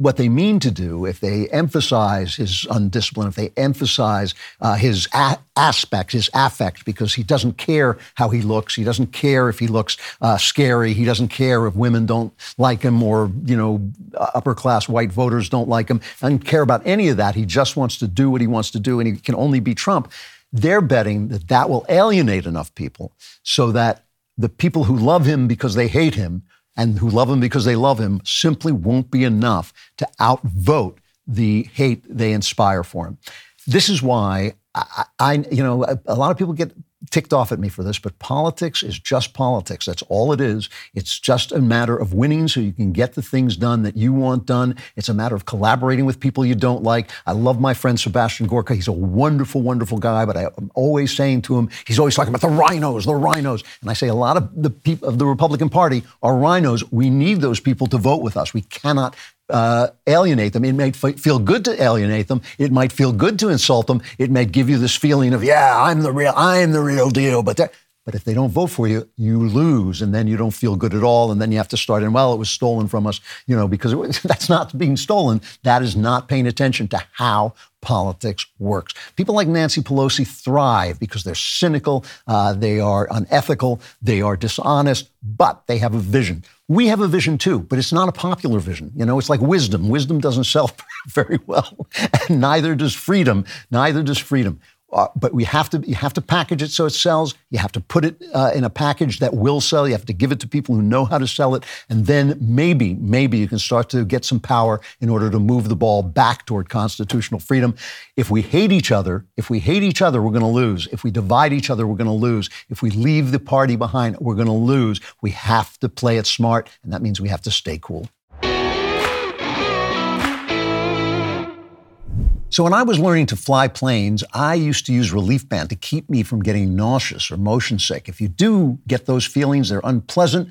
S1: what they mean to do, if they emphasize his undiscipline, if they emphasize uh, his a- aspect, his affect, because he doesn't care how he looks, he doesn't care if he looks uh, scary, he doesn't care if women don't like him or you know upper class white voters don't like him, doesn't care about any of that. He just wants to do what he wants to do, and he can only be Trump. They're betting that that will alienate enough people so that the people who love him because they hate him and who love him because they love him simply won't be enough to outvote the hate they inspire for him. This is why I, I you know, a, a lot of people get ticked off at me for this, but politics is just politics. That's all it is. It's just a matter of winning so you can get the things done that you want done. It's a matter of collaborating with people you don't like. I love my friend Sebastian Gorka. He's a wonderful, wonderful guy, but I, am always saying to him, he's always talking about the rhinos, the rhinos. And I say a lot of the people of the Republican Party are rhinos. We need those people to vote with us. We cannot uh, alienate them. It might f- feel good to alienate them. It might feel good to insult them. It might give you this feeling of, yeah, I'm the real, I'm the real deal. But that, but if they don't vote for you, you lose, and then you don't feel good at all, and then you have to start. And well, it was stolen from us, you know, because was, that's not being stolen. That is not paying attention to how politics works. People like Nancy Pelosi thrive because they're cynical, uh, they are unethical, they are dishonest, but they have a vision. We have a vision too, but it's not a popular vision. You know, it's like wisdom. Wisdom doesn't sell very well, and neither does freedom. Neither does freedom. Uh, but we have to you have to package it so it sells. You have to put it uh, in a package that will sell. You have to give it to people who know how to sell it, and then maybe maybe you can start to get some power in order to move the ball back toward constitutional freedom. If we hate each other, if we hate each other, we're going to lose. If we divide each other, we're going to lose. If we leave the party behind, we're going to lose. We have to play it smart, and that means we have to stay cool. So when I was learning to fly planes, I used to use Relief Band to keep me from getting nauseous or motion sick. If you do get those feelings, they're unpleasant.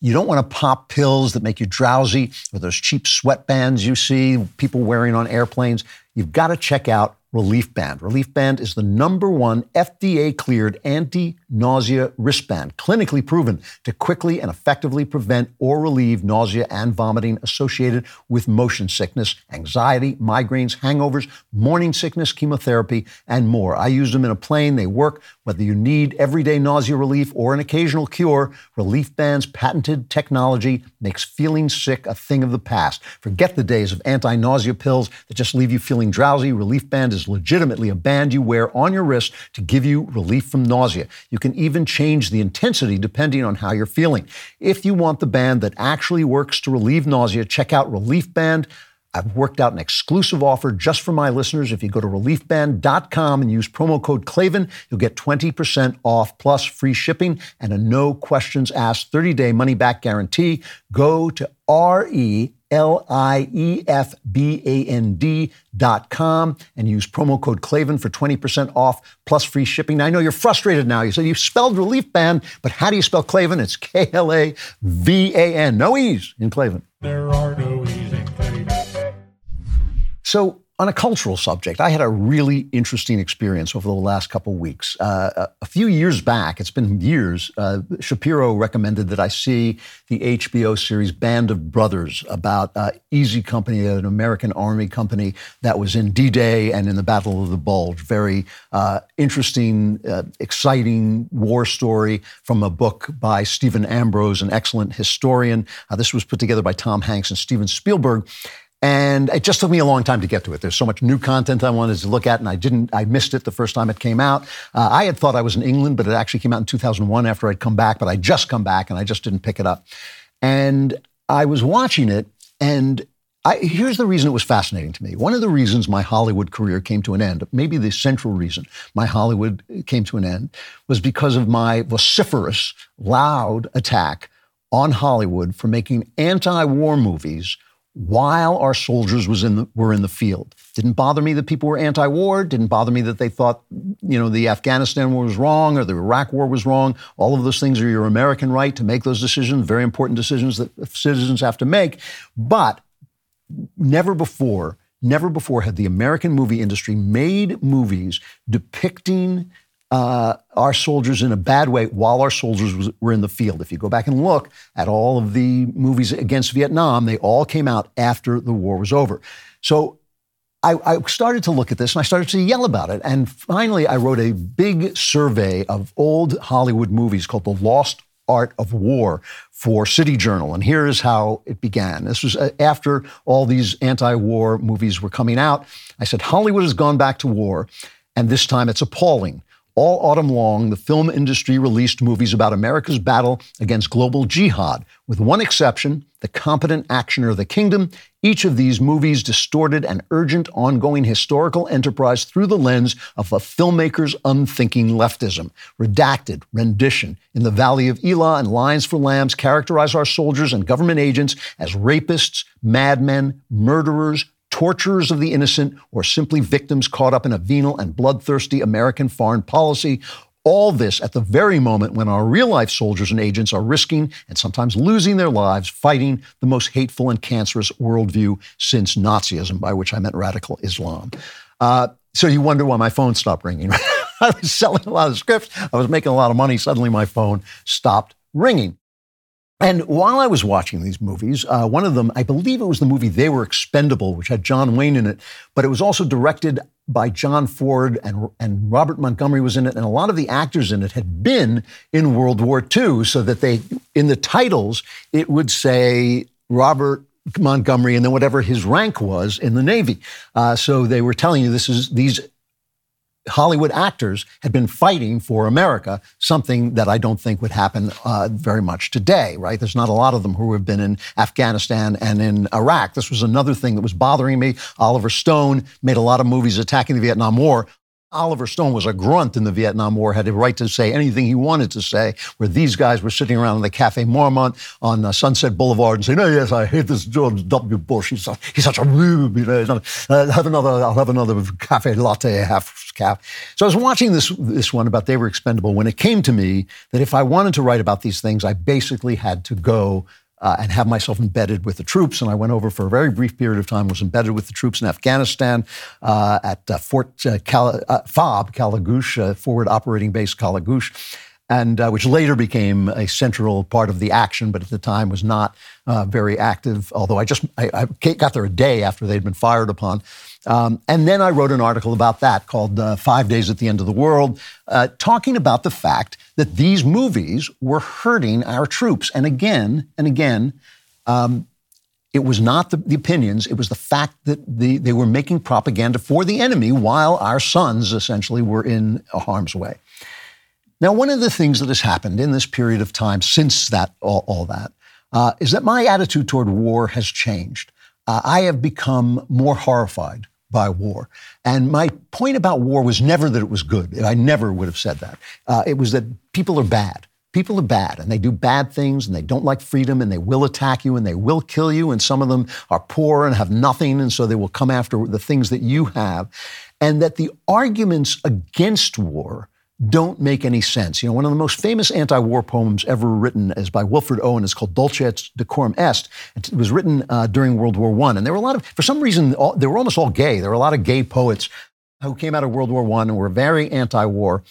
S1: You don't want to pop pills that make you drowsy or those cheap sweatbands you see people wearing on airplanes. You've got to check out Relief Band. Relief Band is the number one FDA cleared anti nausea wristband, clinically proven to quickly and effectively prevent or relieve nausea and vomiting associated with motion sickness, anxiety, migraines, hangovers, morning sickness, chemotherapy, and more. I use them in a plane. They work whether you need everyday nausea relief or an occasional cure. Relief Band's patented technology makes feeling sick a thing of the past. Forget the days of anti nausea pills that just leave you feeling drowsy. Relief Band is legitimately a band you wear on your wrist to give you relief from nausea. You can even change the intensity depending on how you're feeling. If you want the band that actually works to relieve nausea, check out Relief Band. I've worked out an exclusive offer just for my listeners. If you go to reliefband.com and use promo code Klavan, you'll get 20% off plus free shipping and a no questions asked 30 day money back guarantee. Go to R E L I E F B A N D dot com and use promo code Klavan for 20% off plus free shipping. Now, I know you're frustrated now. You said you spelled Relief Band, but how do you spell Klavan? It's K L A V A N. No E's in Klavan.
S13: There are no E's in Klavan.
S1: So, on a cultural subject, I had a really interesting experience over the last couple weeks. Uh, a- a few years back, it's been years, uh, Shapiro recommended that I see the HBO series Band of Brothers about uh, Easy Company, an American Army company that was in D Day and in the Battle of the Bulge. Very uh, interesting, uh, exciting war story from a book by Stephen Ambrose, an excellent historian. Uh, this was put together by Tom Hanks and Steven Spielberg. And it just took me a long time to get to it. There's so much new content I wanted to look at, and I didn't. I missed it the first time it came out. Uh, I had thought I was in England, but it actually came out in 2001 after I'd come back. But I just come back, and I just didn't pick it up. And I was watching it, and I, here's the reason it was fascinating to me. One of the reasons my Hollywood career came to an end, maybe the central reason my Hollywood came to an end, was because of my vociferous, loud attack on Hollywood for making anti-war movies while our soldiers was in the, were in the field. Didn't bother me that people were anti-war. Didn't bother me that they thought, you know, the Afghanistan war was wrong or the Iraq war was wrong. All of those things are your American right to make those decisions, very important decisions that citizens have to make. But never before, never before had the American movie industry made movies depicting uh, our soldiers in a bad way while our soldiers was, were in the field. If you go back and look at all of the movies against Vietnam, they all came out after the war was over. So I, I, started to look at this and I started to yell about it. And finally, I wrote a big survey of old Hollywood movies called The Lost Art of War for City Journal. And here is how it began. This was uh, after all these anti war movies were coming out. I said, Hollywood has gone back to war, and this time it's appalling. All autumn long, the film industry released movies about America's battle against global jihad, with one exception The Competent Actioner of the Kingdom. Each of these movies distorted an urgent, ongoing historical enterprise through the lens of a filmmaker's unthinking leftism. Redacted, rendition, In the Valley of Elah, and Lions for Lambs characterize our soldiers and government agents as rapists, madmen, murderers, torturers of the innocent, or simply victims caught up in a venal and bloodthirsty American foreign policy. All this at the very moment when our real life soldiers and agents are risking and sometimes losing their lives fighting the most hateful and cancerous worldview since Nazism, by which I meant radical Islam. Uh, so you wonder why my phone stopped ringing. I was selling a lot of scripts, I was making a lot of money. Suddenly my phone stopped ringing. And while I was watching these movies, uh, one of them, I believe it was the movie They Were Expendable, which had John Wayne in it, but it was also directed by John Ford and, and Robert Montgomery was in it, and a lot of the actors in it had been in World War II, so that they, in the titles, it would say Robert Montgomery and then whatever his rank was in the Navy. Uh, so they were telling you this is these Hollywood actors had been fighting for America, something that I don't think would happen uh, very much today, right? There's not a lot of them who have been in Afghanistan and in Iraq. This was another thing that was bothering me. Oliver Stone made a lot of movies attacking the Vietnam War. Oliver Stone was a grunt in the Vietnam War, had a right to say anything he wanted to say, where these guys were sitting around in the Cafe Marmont on uh, Sunset Boulevard and saying, oh, yes, I hate this George W. Bush. He's, a, he's such a rube. You know, uh, have another, I'll have another cafe latte, half cap. So I was watching this, this one about They Were Expendable when it came to me that if I wanted to write about these things, I basically had to go uh, and have myself embedded with the troops. And I went over for a very brief period of time, was embedded with the troops in Afghanistan uh, at uh, Fort uh, Kal- uh, FOB, Kalagush, uh, Forward Operating Base Kalagush. and uh, which later became a central part of the action, but at the time was not uh, very active. Although I just I, I, got there a day after they'd been fired upon. Um, and then I wrote an article about that called uh, Five Days at the End of the World, uh, talking about the fact that these movies were hurting our troops. And again and again, um, it was not the, the, opinions, it was the fact that the, they were making propaganda for the enemy while our sons essentially were in harm's way. Now, one of the things that has happened in this period of time since that, all, all that, uh, is that my attitude toward war has changed. Uh, I have become more horrified by war. And my point about war was never that it was good. I never would have said that. Uh, it was that people are bad. People are bad and they do bad things and they don't like freedom and they will attack you and they will kill you. And some of them are poor and have nothing. And so they will come after the things that you have. And that the arguments against war don't make any sense. You know, one of the most famous anti-war poems ever written is by Wilfred Owen. It's called Dulce et Decorum Est. It was written uh, during World War I. And there were a lot of, for some reason, all, they were almost all gay. There were a lot of gay poets who came out of World War I and were very anti-war.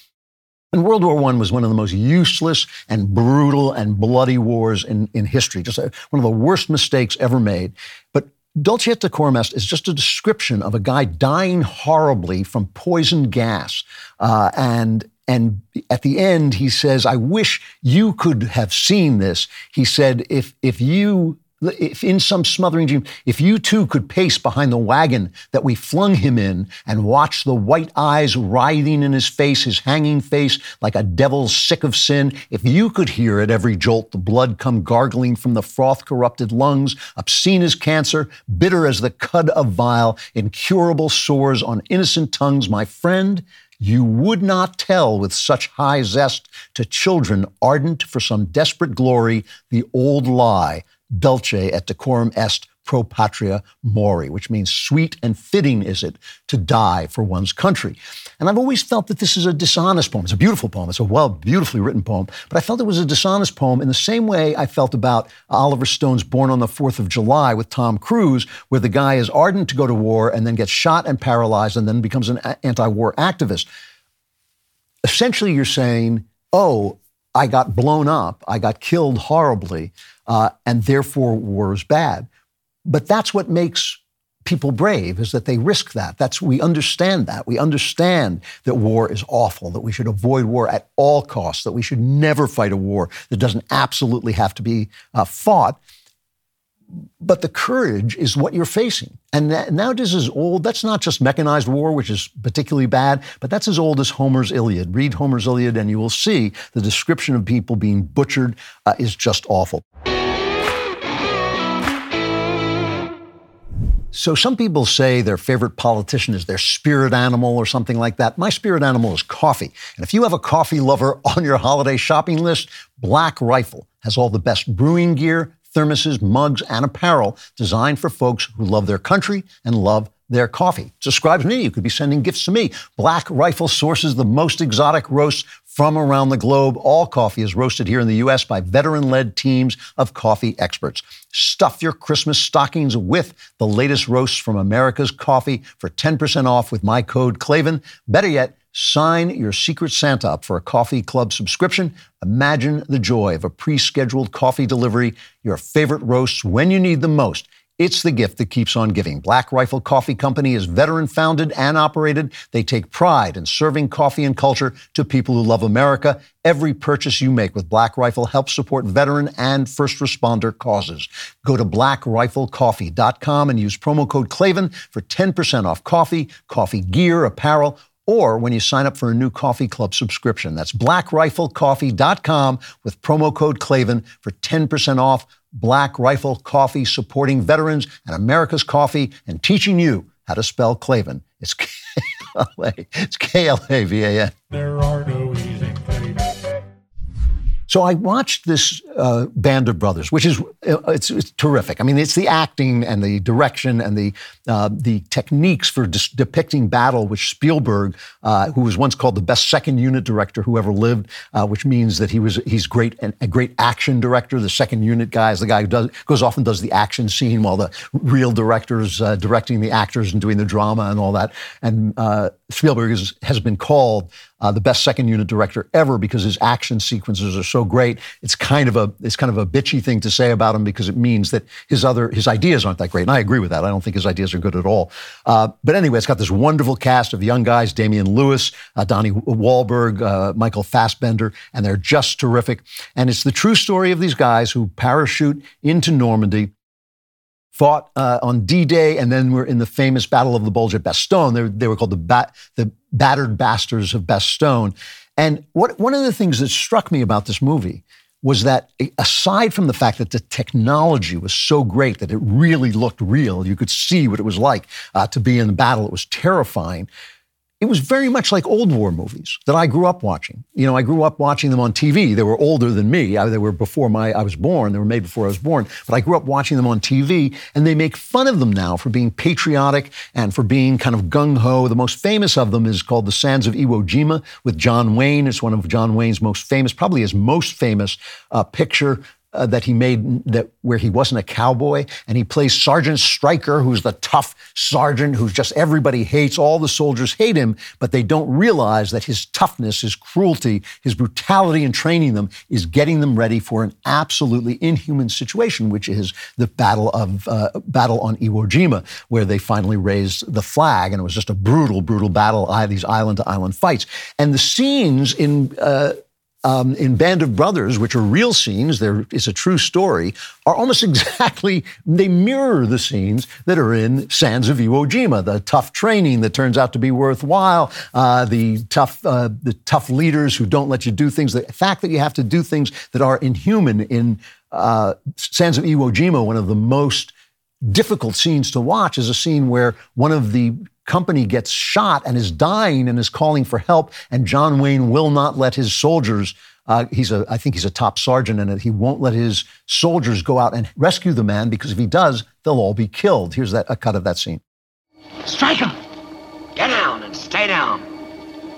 S1: And World War I was one of the most useless and brutal and bloody wars in, in history, just a, one of the worst mistakes ever made. But Dulce et Decorum Est is just a description of a guy dying horribly from poison gas. Uh, and and at the end, he says, I wish you could have seen this. He said, if, if you if in some smothering dream, if you too could pace behind the wagon that we flung him in and watch the white eyes writhing in his face, his hanging face like a devil sick of sin, if you could hear at every jolt the blood come gargling from the froth corrupted lungs, obscene as cancer, bitter as the cud of vile, incurable sores on innocent tongues, my friend, you would not tell with such high zest to children ardent for some desperate glory the old lie dulce et decorum est pro patria mori, which means sweet and fitting is it to die for one's country. And I've always felt that this is a dishonest poem. It's a beautiful poem. It's a well, beautifully written poem. But I felt it was a dishonest poem in the same way I felt about Oliver Stone's Born on the Fourth of July with Tom Cruise, where the guy is ardent to go to war and then gets shot and paralyzed and then becomes an anti-war activist. Essentially, you're saying, oh, I got blown up, I got killed horribly, uh, and therefore war is bad. But that's what makes people brave is that they risk that. That's we understand that. We understand that war is awful, that we should avoid war at all costs, that we should never fight a war that doesn't absolutely have to be uh, fought. But the courage is what you're facing. And that, now this is old. That's not just mechanized war, which is particularly bad, but that's as old as Homer's Iliad. Read Homer's Iliad, and you will see the description of people being butchered uh, is just awful. So some people say their favorite politician is their spirit animal or something like that. My spirit animal is coffee. And if you have a coffee lover on your holiday shopping list, Black Rifle has all the best brewing gear, thermoses, mugs, and apparel designed for folks who love their country and love their coffee. Subscribe to me. You could be sending gifts to me. Black Rifle sources the most exotic roasts from around the globe. All coffee is roasted here in the U.S. by veteran led teams of coffee experts. Stuff your Christmas stockings with the latest roasts from America's coffee for 10% off with my code Klavan. Better yet, sign your Secret Santa up for a coffee club subscription. Imagine the joy of a pre scheduled coffee delivery, your favorite roasts when you need them most. It's the gift that keeps on giving. Black Rifle Coffee Company is veteran founded and operated. They take pride in serving coffee and culture to people who love America. Every purchase you make with Black Rifle helps support veteran and first responder causes. Go to blackriflecoffee.com and use promo code Klavan for 10% off coffee, coffee gear, apparel, or when you sign up for a new coffee club subscription. That's blackriflecoffee.com with promo code Klavan for 10% off Black Rifle Coffee, supporting veterans and America's coffee and teaching you how to spell Klavan. It's K-L-A. K-L-A-V-A-N.
S13: There are no easy
S1: So I watched this uh, Band of Brothers, which is uh, it's, it's, terrific. I mean, it's the acting and the direction and the uh, the techniques for depicting battle, which Spielberg, uh, who was once called the best second unit director who ever lived, uh, which means that he was he's great and a great action director. The second unit guy is the guy who does goes off and does the action scene while the real directors uh, directing the actors and doing the drama and all that. And Spielberg is, has been called uh, the best second unit director ever because his action sequences are so great. It's kind of a it's kind of a bitchy thing to say about him because it means that his other his ideas aren't that great, and I agree with that. I don't think his ideas are good at all. Uh, but anyway, it's got this wonderful cast of young guys: Damian Lewis, uh, Donnie Wahlberg, uh, Michael Fassbender, and they're just terrific. And it's the true story of these guys who parachute into Normandy fought uh, on D-Day, and then were in the famous Battle of the Bulge at Bastogne. They, they were called the, bat, the battered bastards of Bastogne. And what, one of the things that struck me about this movie was that aside from the fact that the technology was so great that it really looked real, you could see what it was like uh, to be in the battle, it was terrifying it was very much like old war movies that I grew up watching. You know, I grew up watching them on TV. They were older than me. I, they were before my I was born. They were made before I was born. But I grew up watching them on TV, and they make fun of them now for being patriotic and for being kind of gung ho. The most famous of them is called The Sands of Iwo Jima with John Wayne. It's one of John Wayne's most famous, probably his most famous uh, picture uh, that he made that where he wasn't a cowboy and he plays Sergeant Stryker, who's the tough sergeant who's just everybody hates. All the soldiers hate him, but they don't realize that his toughness, his cruelty, his brutality in training them is getting them ready for an absolutely inhuman situation, which is the battle of uh, battle on Iwo Jima, where they finally raised the flag, and it was just a brutal, brutal battle. These island to island fights, and the scenes in. Uh, um, in Band of Brothers, which are real scenes, there is a true story, are almost exactly, they mirror the scenes that are in Sands of Iwo Jima, the tough training that turns out to be worthwhile, uh, the, tough, uh, the tough leaders who don't let you do things, the fact that you have to do things that are inhuman in uh, Sands of Iwo Jima, one of the most difficult scenes to watch is a scene where one of the company gets shot and is dying and is calling for help, and John Wayne will not let his soldiers. Uh, he's a, I think he's a top sergeant, and he won't let his soldiers go out and rescue the man because if he does, they'll all be killed. Here's that a cut of that scene.
S14: Strike him! Get down and stay down.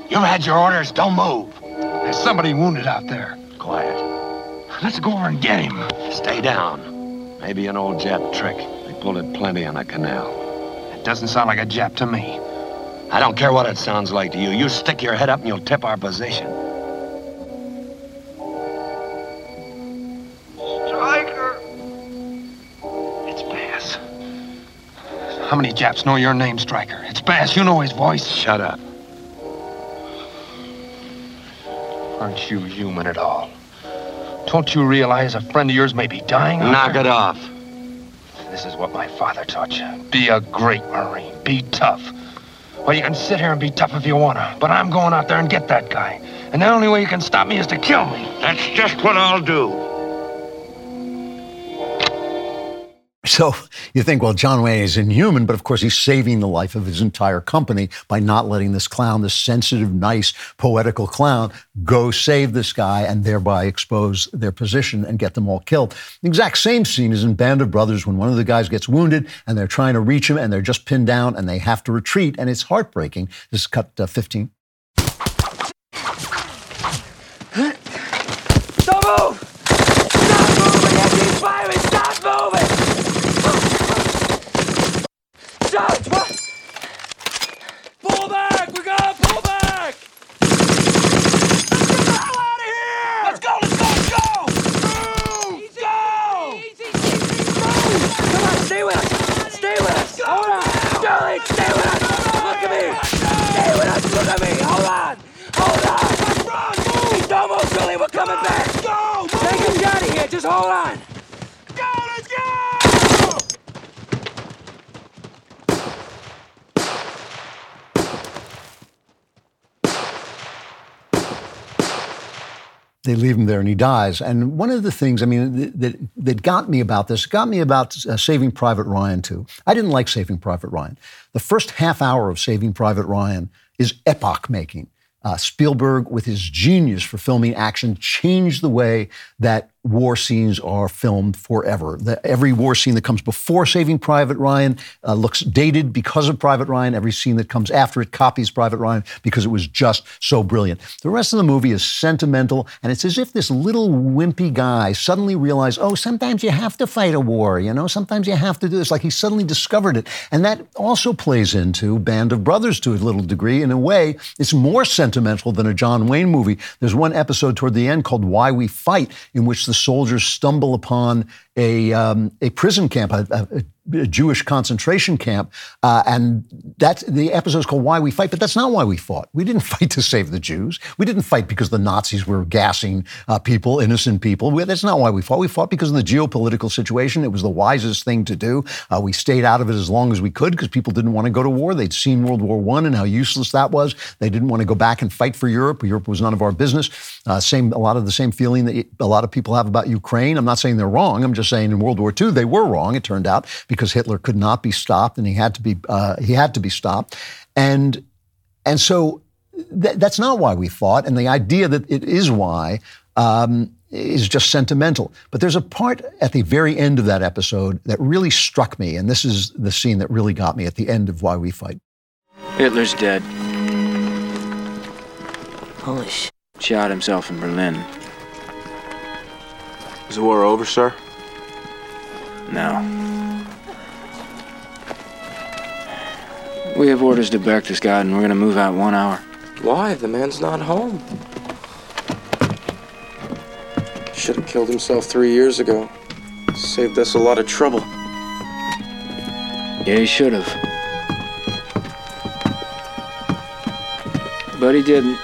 S14: You've had your orders. Don't move.
S13: There's somebody wounded out there.
S14: Quiet.
S13: Let's go over and get him.
S14: Stay down. Maybe an old Jap trick. It plenty on the canal.
S13: Doesn't sound like a Jap to me.
S14: I don't care what it sounds like to you. You stick your head up and you'll tip our position.
S13: Stryker! It's Bass. How many Japs know your name, Stryker? It's Bass. You know his voice.
S14: Shut up.
S13: Aren't you human at all? Don't you realize a friend of yours may be dying?
S14: Knock it off.
S13: This is what my father taught you. Be a great Marine. Be tough. Well, you can sit here and be tough if you want to, but I'm going out there and get that guy. And the only way you can stop me is to kill me.
S14: That's just what I'll do.
S1: So you think, well, John Wayne is inhuman, but of course he's saving the life of his entire company by not letting this clown, this sensitive, nice, poetical clown, go save this guy and thereby expose their position and get them all killed. The exact same scene is in Band of Brothers when one of the guys gets wounded and they're trying to reach him and they're just pinned down and they have to retreat and it's heartbreaking. This is cut uh, 15.
S9: Don't move! Stop moving! He's firing! Stop moving! Shots! What? Pull back! We gotta pull back! Let's get the hell out of here! Let's go! Let's go! Let's go! Move! Easy, go! Easy, easy, easy, move! Come on, stay with us! Stay with us! Hold on! Charlie, stay with us! Look at me! Stay with us! Look at me! Hold on! Hold on! Run! Move! Don't move, Julie! We're coming back! Go! Move! Take him out of here! Just hold on! Go! Let's go!
S1: They leave him there and he dies. And one of the things, I mean, that, that got me about this, got me about uh, Saving Private Ryan too. I didn't like Saving Private Ryan. The first half hour of Saving Private Ryan is epoch making. Uh, Spielberg, with his genius for filming action, changed the way that war scenes are filmed forever. The, every war scene that comes before Saving Private Ryan uh, looks dated because of Private Ryan. Every scene that comes after it copies Private Ryan because it was just so brilliant. The rest of the movie is sentimental, and it's as if this little wimpy guy suddenly realized, oh, sometimes you have to fight a war, you know, sometimes you have to do this. Like he suddenly discovered it. And that also plays into Band of Brothers to a little degree. In a way, it's more sentimental than a John Wayne movie. There's one episode toward the end called Why We Fight, in which the soldiers stumble upon a, um, a prison camp, a, a, a Jewish concentration camp, uh, and that's the episode is called "Why We Fight." But that's not why we fought. We didn't fight to save the Jews. We didn't fight because the Nazis were gassing uh, people, innocent people. We, that's not why we fought. We fought because of the geopolitical situation. It was the wisest thing to do. Uh, we stayed out of it as long as we could because people didn't want to go to war. They'd seen World War One and how useless that was. They didn't want to go back and fight for Europe. Europe was none of our business. Uh, same, a lot of the same feeling that a lot of people have about Ukraine. I'm not saying they're wrong. I'm just saying in World War II they were wrong. It turned out because Hitler could not be stopped, and he had to be uh, he had to be stopped, and and so th- that's not why we fought. And the idea that it is why. Um, is just sentimental. But there's a part at the very end of that episode that really struck me, and this is the scene that really got me at the end of Why We Fight.
S15: Hitler's dead.
S16: Holy sh!
S15: Shot himself in Berlin.
S17: Is the war over, sir?
S15: No. We have orders to back this guy, and We're gonna move out one hour.
S17: Why? The man's not home. Should have killed himself three years ago. Saved us a lot of trouble.
S15: Yeah, he should have. But he didn't.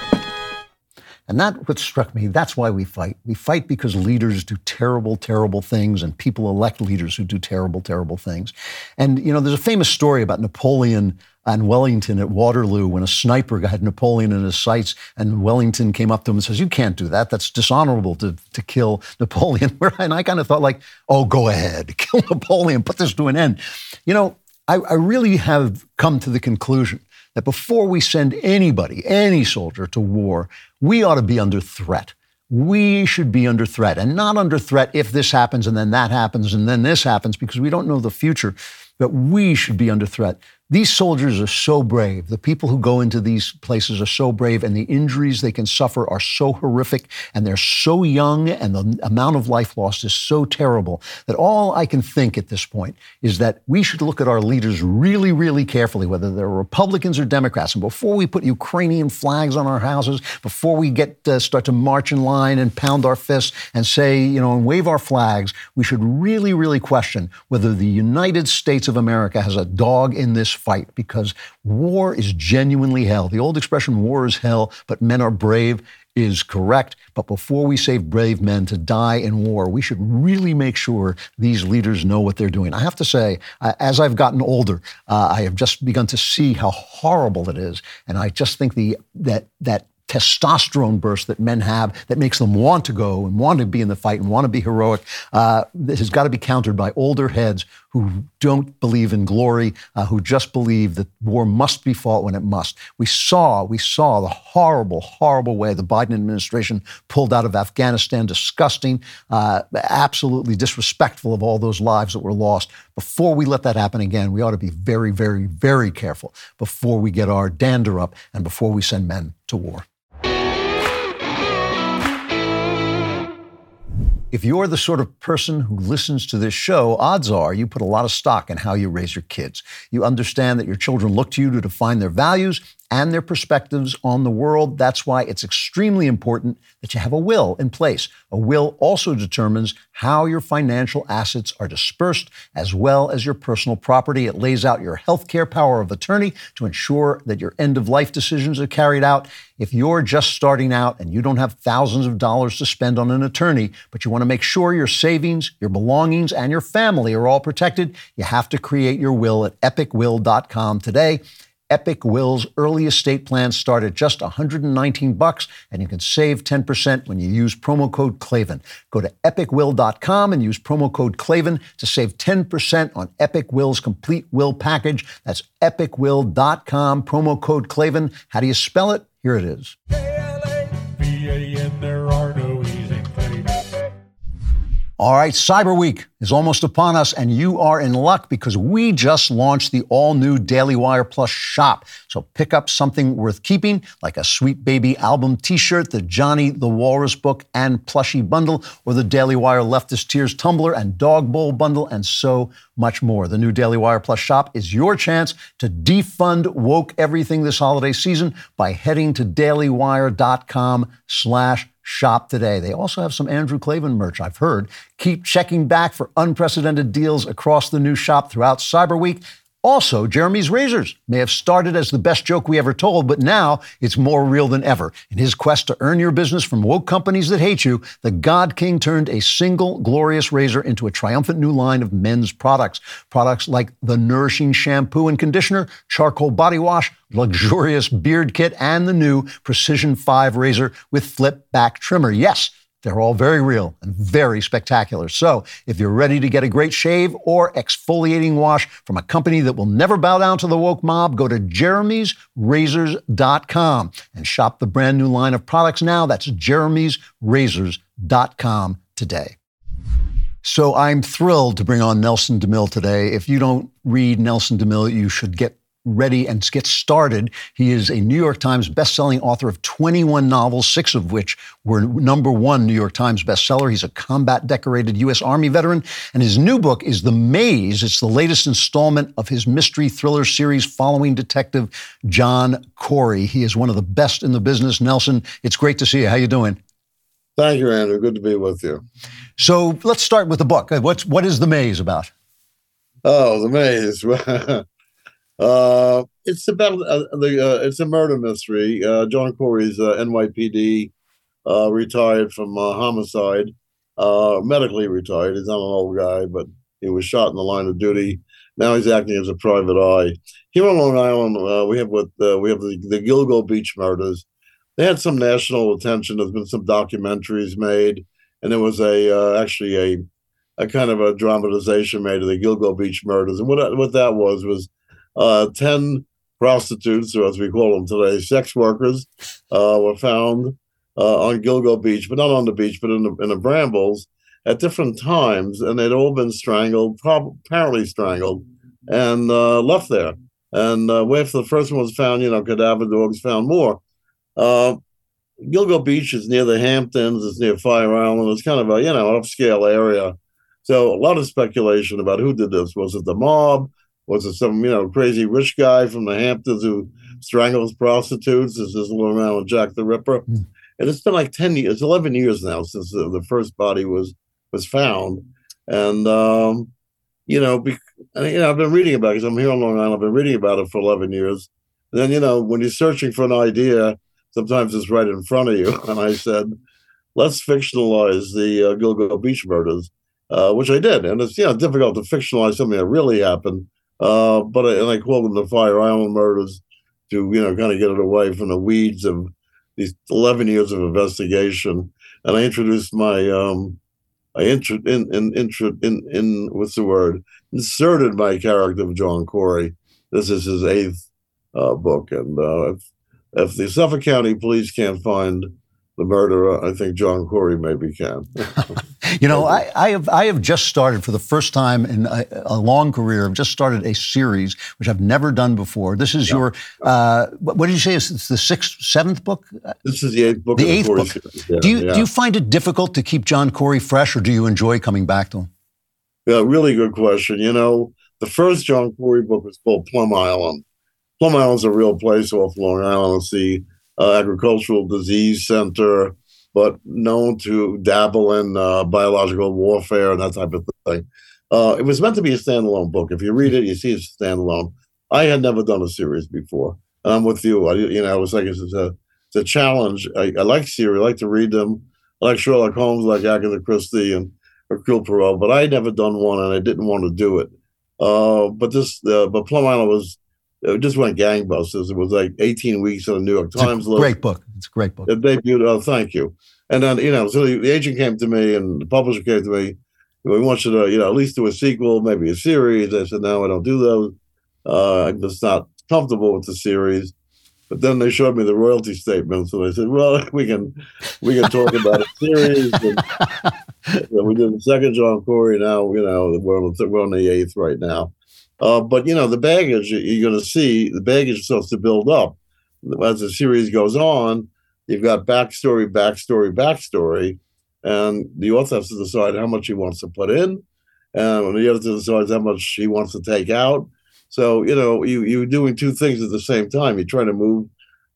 S1: And that what struck me. That's why we fight. We fight because leaders do terrible, terrible things, and people elect leaders who do terrible, terrible things. And you know, there's a famous story about Napoleon and Wellington at Waterloo when a sniper had Napoleon in his sights, and Wellington came up to him and says, "You can't do that. That's dishonorable to to kill Napoleon." and I kind of thought, like, "Oh, go ahead, kill Napoleon, put this to an end." You know, I, I really have come to the conclusion that before we send anybody, any soldier to war, we ought to be under threat. We should be under threat and not under threat if this happens and then that happens and then this happens because we don't know the future. But we should be under threat. These soldiers are so brave. The people who go into these places are so brave, and the injuries they can suffer are so horrific, and they're so young, and the amount of life lost is so terrible that all I can think at this point is that we should look at our leaders really, really carefully, whether they're Republicans or Democrats. And before we put Ukrainian flags on our houses, before we get uh, start to march in line and pound our fists and say, you know, and wave our flags, we should really, really question whether the United States of America has a dog in this fight because war is genuinely hell. The old expression, war is hell, but men are brave, is correct. But before we save brave men to die in war, we should really make sure these leaders know what they're doing. I have to say, as I've gotten older, uh, I have just begun to see how horrible it is. And I just think the, that, that testosterone burst that men have that makes them want to go and want to be in the fight and want to be heroic uh, has got to be countered by older heads who don't believe in glory, uh, who just believe that war must be fought when it must. We saw, we saw the horrible, horrible way the Biden administration pulled out of Afghanistan, disgusting, uh, absolutely disrespectful of all those lives that were lost. Before we let that happen again, we ought to be very, very, very careful before we get our dander up and before we send men to war. If you're the sort of person who listens to this show, odds are you put a lot of stock in how you raise your kids. You understand that your children look to you to define their values and their perspectives on the world. That's why it's extremely important that you have a will in place. A will also determines how your financial assets are dispersed, as well as your personal property. It lays out your healthcare power of attorney to ensure that your end of life decisions are carried out. If you're just starting out and you don't have thousands of dollars to spend on an attorney, but you want to make sure your savings, your belongings, and your family are all protected, you have to create your will at epicwill.com today. Epic Will's early estate plans start at just 119 bucks, and you can save 10% when you use promo code Klavan. Go to epicwill.com and use promo code Klavan to save 10% on Epic Will's complete will package. That's epicwill.com, promo code Klavan. How do you spell it? Here it is. All right, Cyber Week is almost upon us, and you are in luck because we just launched the all new Daily Wire Plus shop. So pick up something worth keeping, like a Sweet Baby album t shirt, the Johnny the Walrus book and plushie bundle, or the Daily Wire Leftist Tears tumbler and dog bowl bundle, and so much more. The new Daily Wire Plus shop is your chance to defund woke everything this holiday season by heading to dailywire.com slash shop today. They also have some Andrew Klavan merch, I've heard. Keep checking back for unprecedented deals across the new shop throughout Cyber Week. Also, Jeremy's Razors may have started as the best joke we ever told, but now it's more real than ever. In his quest to earn your business from woke companies that hate you, the God King turned a single glorious razor into a triumphant new line of men's products. Products like the nourishing shampoo and conditioner, charcoal body wash, luxurious beard kit, and the new Precision 5 razor with flip back trimmer. Yes, they're all very real and very spectacular. So, if you're ready to get a great shave or exfoliating wash from a company that will never bow down to the woke mob, go to jeremy'srazors.com and shop the brand new line of products now. That's jeremy'srazors.com today. So, I'm thrilled to bring on Nelson DeMille today. If you don't read Nelson DeMille, you should get ready and get started. He is a New York Times bestselling author of 21 novels, six of which were number one New York Times bestseller. He's a combat decorated U.S. Army veteran, and his new book is The Maze. It's the latest installment of his mystery thriller series following Detective John Corey. He is one of the best in the business. Nelson, it's great to see you. How you doing?
S16: Thank you, Andrew. Good to be with you.
S1: So let's start with the book. What's what is The Maze about?
S16: Oh, The Maze. Uh, it's about uh, the. Uh, it's a murder mystery. Uh, John Corey's uh, NYPD uh, retired from homicide, medically retired. He's not an old guy, but he was shot in the line of duty. Now he's acting as a private eye. Here on Long Island, we have what we have the, the Gilgo Beach murders. They had some national attention. There's been some documentaries made, and there was a actually a a kind of a dramatization made of the Gilgo Beach murders. And what what that was was uh, 10 prostitutes, or as we call them today, sex workers, uh, were found uh, on Gilgo Beach, but not on the beach, but in the, in the brambles at different times, and they'd all been strangled, prob- apparently strangled, and uh, left there. And uh, after the first one was found, you know, cadaver dogs found more. Uh, Gilgo Beach is near the Hamptons. It's near Fire Island. It's kind of a you know upscale area. So a lot of speculation about who did this. Was it the mob? Was it some you know crazy rich guy from the Hamptons who strangles prostitutes? Is this little around with Jack the Ripper? Mm. And it's been like ten years, eleven years now since the, the first body was was found, and um, you know, be, you know, I've been reading about it because I'm here on Long Island. I've been reading about it for eleven years. And then you know, when you're searching for an idea, sometimes it's right in front of you. And I said, let's fictionalize the uh, Gilgo Beach murders, uh, which I did. And it's you know difficult to fictionalize something that really happened uh, but I, and I call them the Fire Island murders to you know kind of get it away from the weeds of these 11 years of investigation. And I introduced my um, I intro, in, in, intro, in, in, what's the word? Inserted my character of John Corey. This is his eighth uh, book. And uh, if, if the Suffolk County police can't find the murderer, I think John Corey maybe can.
S1: you know, I, I, have I have just started for the first time in a, a, long career. I've just started a series which I've never done before. This is yeah. your uh, what did you say? It's the sixth, seventh book.
S16: This is the eighth book.
S1: The eighth book. Yeah, do you yeah. do you find it difficult to keep John Corey fresh, or do you enjoy coming back to him?
S16: Yeah, really good question. You know, the first John Corey book was called Plum Island. Plum Island's a real place off Long Island. It's the uh, agricultural disease center, but known to dabble in uh, biological warfare and that type of thing. Uh, it was meant to be a standalone book. If you read it, you see it's standalone. I had never done a series before, and I'm with you. I, you know, I was like, it's a, it's a challenge. I, I like series. I like to read them. I like Sherlock Holmes, like Agatha Christie and Hercule Poirot, but I had never done one, and I didn't want to do it. Uh, but this, uh, but Plum Island was it just went gangbusters. It was like 18 weeks on the New York Times
S1: list. Great book. It's a great book.
S16: It debuted. Oh, thank you. And then you know, so the, the, agent came to me and the publisher came to me. We want you to, you know, at least do a sequel, maybe a series. I said, no, I don't do those. Uh, I'm just not comfortable with the series. But then they showed me the royalty statements, and I said, "Well, we can we can talk about a series." And, Yeah, we did the second John Corey. Now you know we're on the we're on the eighth right now. Uh, but you know the baggage you're going to see the baggage starts to build up as the series goes on. You've got backstory, backstory, backstory, and the author has to decide how much he wants to put in, and the editor decides how much he wants to take out. So you know you you're doing two things at the same time. You're trying to move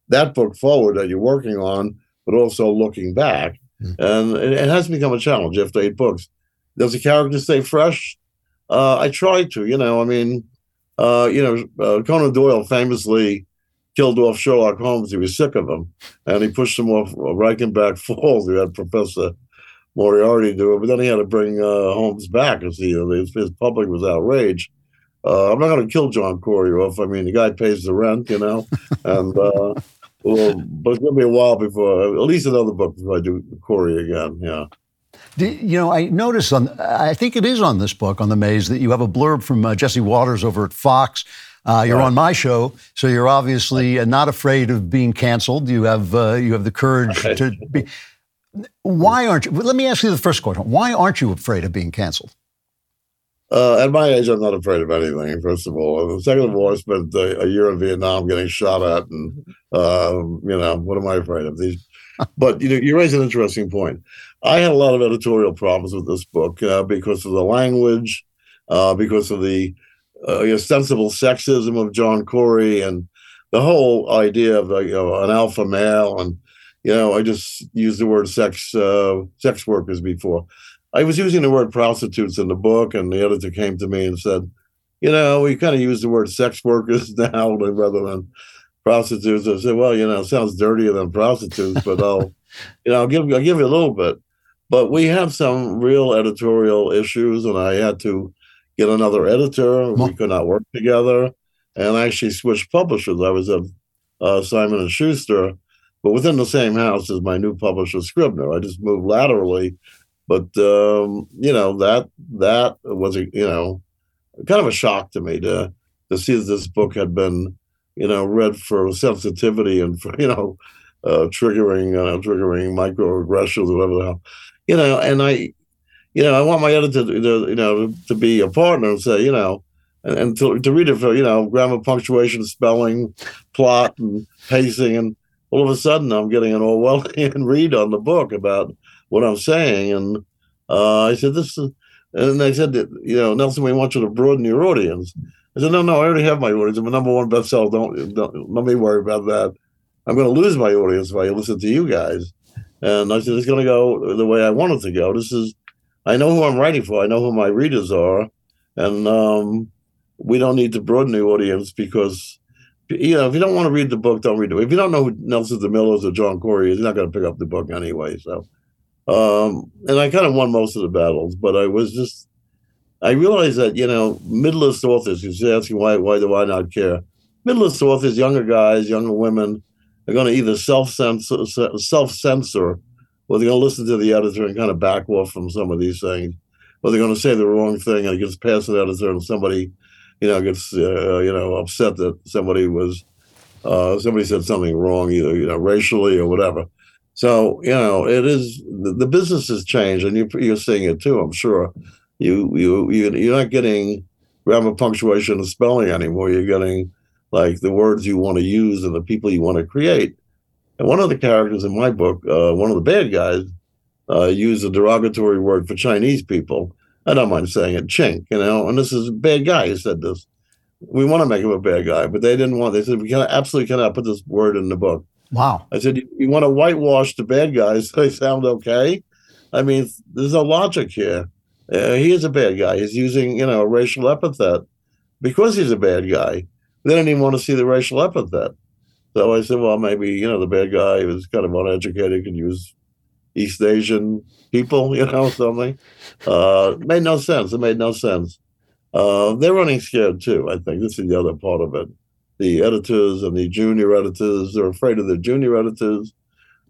S16: that book forward that you're working on, but also looking back. And it, it has become a challenge after eight books. Does the character stay fresh? Uh, I try to, you know, I mean, uh, you know, uh, Conan Doyle famously killed off Sherlock Holmes. He was sick of him, and he pushed him off Reichenbach Falls. He had Professor Moriarty do it, but then he had to bring uh, Holmes back because he, his, his public was outraged. Uh, I'm not going to kill John Corey off. I mean, the guy pays the rent, you know, and uh, well, but it's going to be a while before, at least another book before I do Corey again. Yeah.
S1: You know, I noticed on, I think it is on this book, on the maze, that you have a blurb from uh, Jesse Watters over at Fox. Uh, you're
S16: Right.
S1: on my show, so you're obviously uh, not afraid of being canceled. You have uh, you have the courage to be. Why aren't you? Let me ask you the first question. Why aren't you afraid of being canceled?
S16: Uh, at my age, I'm not afraid of anything. First of all, and second of all, I spent a, a year in Vietnam getting shot at, and um, you know what am I afraid of? These, but you know, you raise an interesting point. I had a lot of editorial problems with this book uh, because of the language, uh, because of the uh, ostensible sexism of John Corey, and the whole idea of uh, you know an alpha male, and you know I just used the word sex uh, sex workers before. I was using the word prostitutes in the book, and the editor came to me and said, "You know, we kind of use the word sex workers now rather than prostitutes." I said, "Well, you know, it sounds dirtier than prostitutes, but I'll, you know, I'll give I'll give you a little bit." But we have some real editorial issues, and I had to get another editor. We could not work together, and I actually switched publishers. I was at uh, Simon and Schuster, but within the same house as my new publisher, Scribner. I just moved laterally but um, you know that that was a you know kind of a shock to me to to see that this book had been you know read for sensitivity and for you know uh, triggering uh, triggering microaggressions or whatever the hell you know and I you know I want my editor to, to you know to be a partner and say you know and, and to, to read it for you know grammar punctuation spelling plot and pacing and all of a sudden I'm getting an Orwellian read on the book about what I'm saying. And uh, I said, this is, and they said that, you know, Nelson, we want you to broaden your audience. I said, no, no, I already have my audience. I'm a number one bestseller. Don't, don't let me worry about that. I'm going to lose my audience if I listen to you guys. And I said, it's going to go the way I want it to go. This is, I know who I'm writing for. I know who my readers are. And um, we don't need to broaden the audience because, you know, if you don't want to read the book, don't read it. If you don't know who Nelson DeMille or John Corey is, you're not going to pick up the book anyway. So, um, and I kind of won most of the battles, but I was just, I realized that, you know, middle-list authors, you're asking why, why do I not care? Middle-list authors, younger guys, younger women, are going to either self-censor, self-censor, or they're going to listen to the editor and kind of back off from some of these things, or they're going to say the wrong thing and it gets past the editor and somebody, you know, gets, uh, you know, upset that somebody was, uh, somebody said something wrong, either, you know, racially or whatever. So you know, it is the, the business has changed, and you, you're seeing it too. I'm sure you you you you're not getting grammar, punctuation, and spelling anymore. You're getting like the words you want to use and the people you want to create. And one of the characters in my book, uh, one of the bad guys, uh, used a derogatory word for Chinese people. I don't mind saying it, chink, you know. And this is a bad guy who said this. We want to make him a bad guy, but they didn't want. They said we can absolutely cannot put this word in the book.
S1: Wow.
S16: I said, you want to whitewash the bad guys so they sound okay? I mean, there's no logic here. Uh, he is a bad guy. He's using, you know, a racial epithet because he's a bad guy. They didn't even want to see the racial epithet. So I said, well, maybe, you know, the bad guy was kind of uneducated, could use East Asian people, you know, something. Uh, made no sense. It made no sense. Uh, they're running scared too, I think. This is the other part of it the editors and the junior editors they're afraid of the junior editors.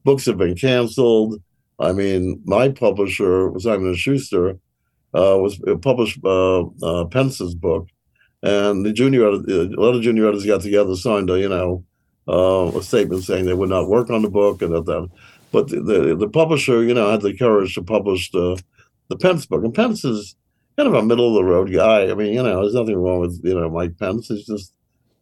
S16: Books have been canceled. I mean, my publisher, Simon Schuster, uh, was uh, published uh, uh, Pence's book, and the junior a lot of junior editors got together, signed a you know uh, a statement saying they would not work on the book and that. that. But the, the the publisher, you know, had the courage to publish the the Pence book. And Pence is kind of a middle of the road guy. I mean, you know, there's nothing wrong with you know Mike Pence. He's just